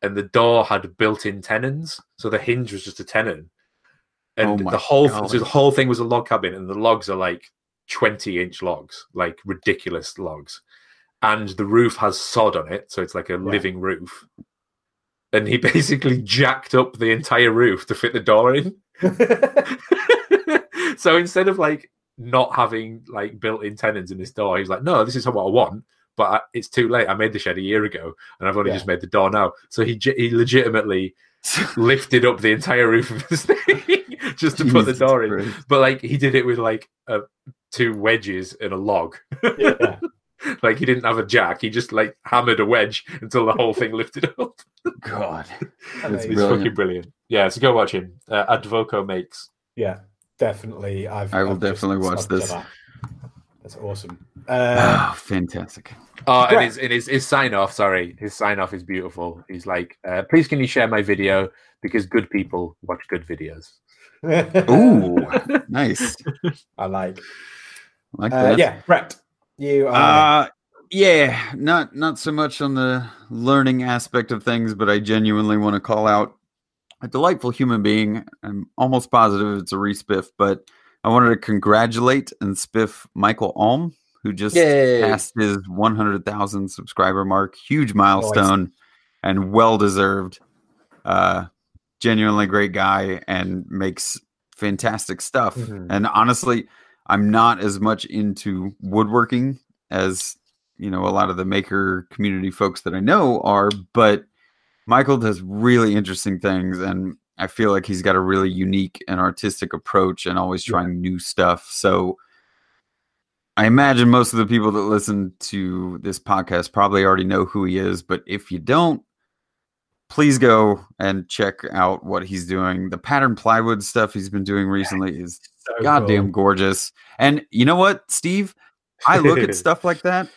and the door had built-in tenons, so the hinge was just a tenon, and Oh the whole God. so the whole thing was a log cabin, and the logs are like twenty-inch logs, like ridiculous logs, and the roof has sod on it, so it's like a living roof. And he basically jacked up the entire roof to fit the door in. so instead of like not having like built-in tenons in this door, he's like, "No, this is what I want." But I, it's too late. I made the shed a year ago, and I've only Yeah. just made the door now. So he he legitimately lifted up the entire roof of this thing just to put the door in. Christ. But like he did it with like uh, two wedges and a log. yeah. like he didn't have a jack. He just like hammered a wedge until the whole thing lifted up. God. Amazing. It's Brilliant. fucking brilliant. Yeah, so go watch him. Uh, Advoko makes. Yeah, definitely. I've. I will I've definitely watch subbed to this. That. That's awesome. Uh, Oh, fantastic. Oh, and his, and his, his sign off, sorry, his sign off is beautiful. He's like, uh, please can you share my video because good people watch good videos. Ooh, nice. I like. I Like Uh, that. yeah, Brett, you are. Uh, yeah, not not so much on the learning aspect of things, but I genuinely want to call out a delightful human being. I'm almost positive it's a respiff, but I wanted to congratulate and spiff Michael Alm, who just Yay. passed his 100,000 subscriber mark. Huge milestone and well deserved. Uh, genuinely great guy and makes fantastic stuff. Mhm. And honestly, I'm not as much into woodworking as you know a lot of the maker community folks that I know are, but Michael does really interesting things, and I feel like he's got a really unique and artistic approach, and always trying new stuff. So. I imagine most of the people that listen to this podcast probably already know who he is, but if you don't, please go and check out what he's doing. The pattern plywood stuff he's been doing recently is So goddamn cool. gorgeous. And you know what, Steve? I look at stuff like that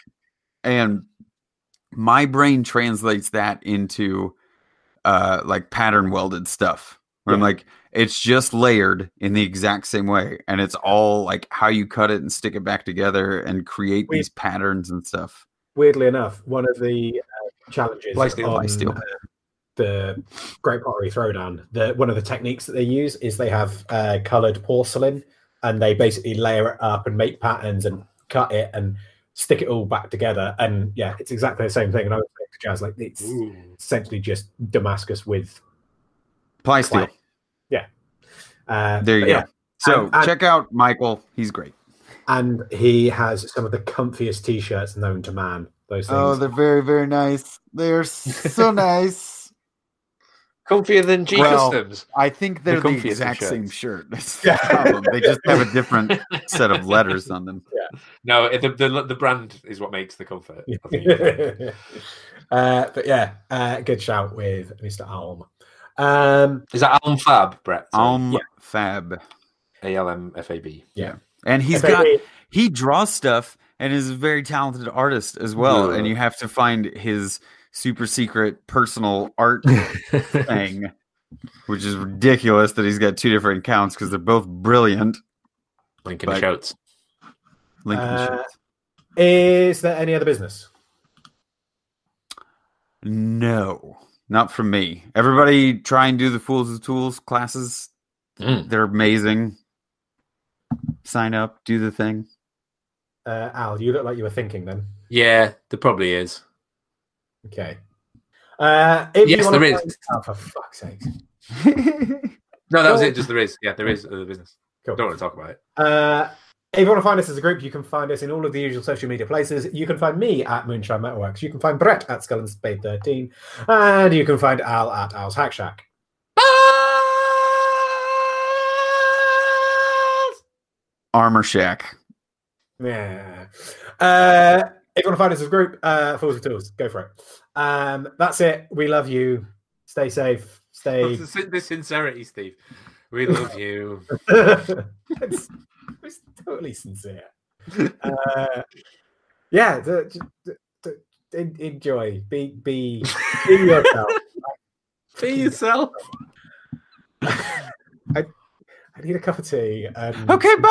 and my brain translates that into uh like pattern welded stuff. Where I'm like, it's just layered in the exact same way. And it's all like how you cut it and stick it back together and create We- these patterns and stuff. Weirdly enough, one of the uh, challenges Plysteel, on Plysteel. uh, the Great Pottery Throwdown, the one of the techniques that they use is they have uh, coloured porcelain, and they basically layer it up and make patterns and cut it and stick it all back together. And yeah, it's exactly the same thing. And I was saying to Jazz, like it's essentially just Damascus with Ply steel. clay. Yeah. Uh, There you go. yeah, So And- and- check out Michael. He's great. and he has some of the comfiest t-shirts known to man. Those things. Oh, they're very, very nice. They're so nice. Comfier than G Well, Customs. I think they're the, comfiest of exact same shirt. That's the problem. They just have a different set of letters on them. Yeah. No, the, the the brand is what makes the comfort. I think. uh, but yeah, uh, good shout with Mr. Alm. Um, Is that Alm Fab, Brett? Alm Yeah. Fab. A L M F A B. Yeah. And he's FAB, got he draws stuff and is a very talented artist as well. Yeah. And you have to find his super secret personal art thing, which is ridiculous that he's got two different accounts because they're both brilliant. Link in the But- shouts. Link in the Uh, show. is there any other business? No, not from me. Everybody try and do the Fools of Tools classes. Mm. They're amazing. Sign up, do the thing. Uh, Al, you look like you were thinking then. Yeah, there probably is. Okay. Uh, if Yes, wanna there is. find- Oh, for fuck's sake. No, that was it. Just there is. Yeah, there is other business. Cool. Don't want to talk about it. Uh, if you want to find us as a group, you can find us in all of the usual social media places. You can find me at Moonshine Metalworks. You can find Brett at Skull and Spade 13. And you can find Al at Al's Hack Shack. Armor Shack. Yeah. Uh, if you want to find us as a group, uh, Fools with Tools, go for it. Um, that's it. We love you. Stay safe. Stay. The the sincerity, Steve. We love you. it's, it's totally sincere. Uh, yeah. Enjoy. Be be be yourself. Be yourself. I I need a cup of tea. And Okay, bye.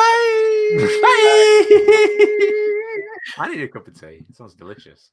I need a cup of tea. It sounds delicious.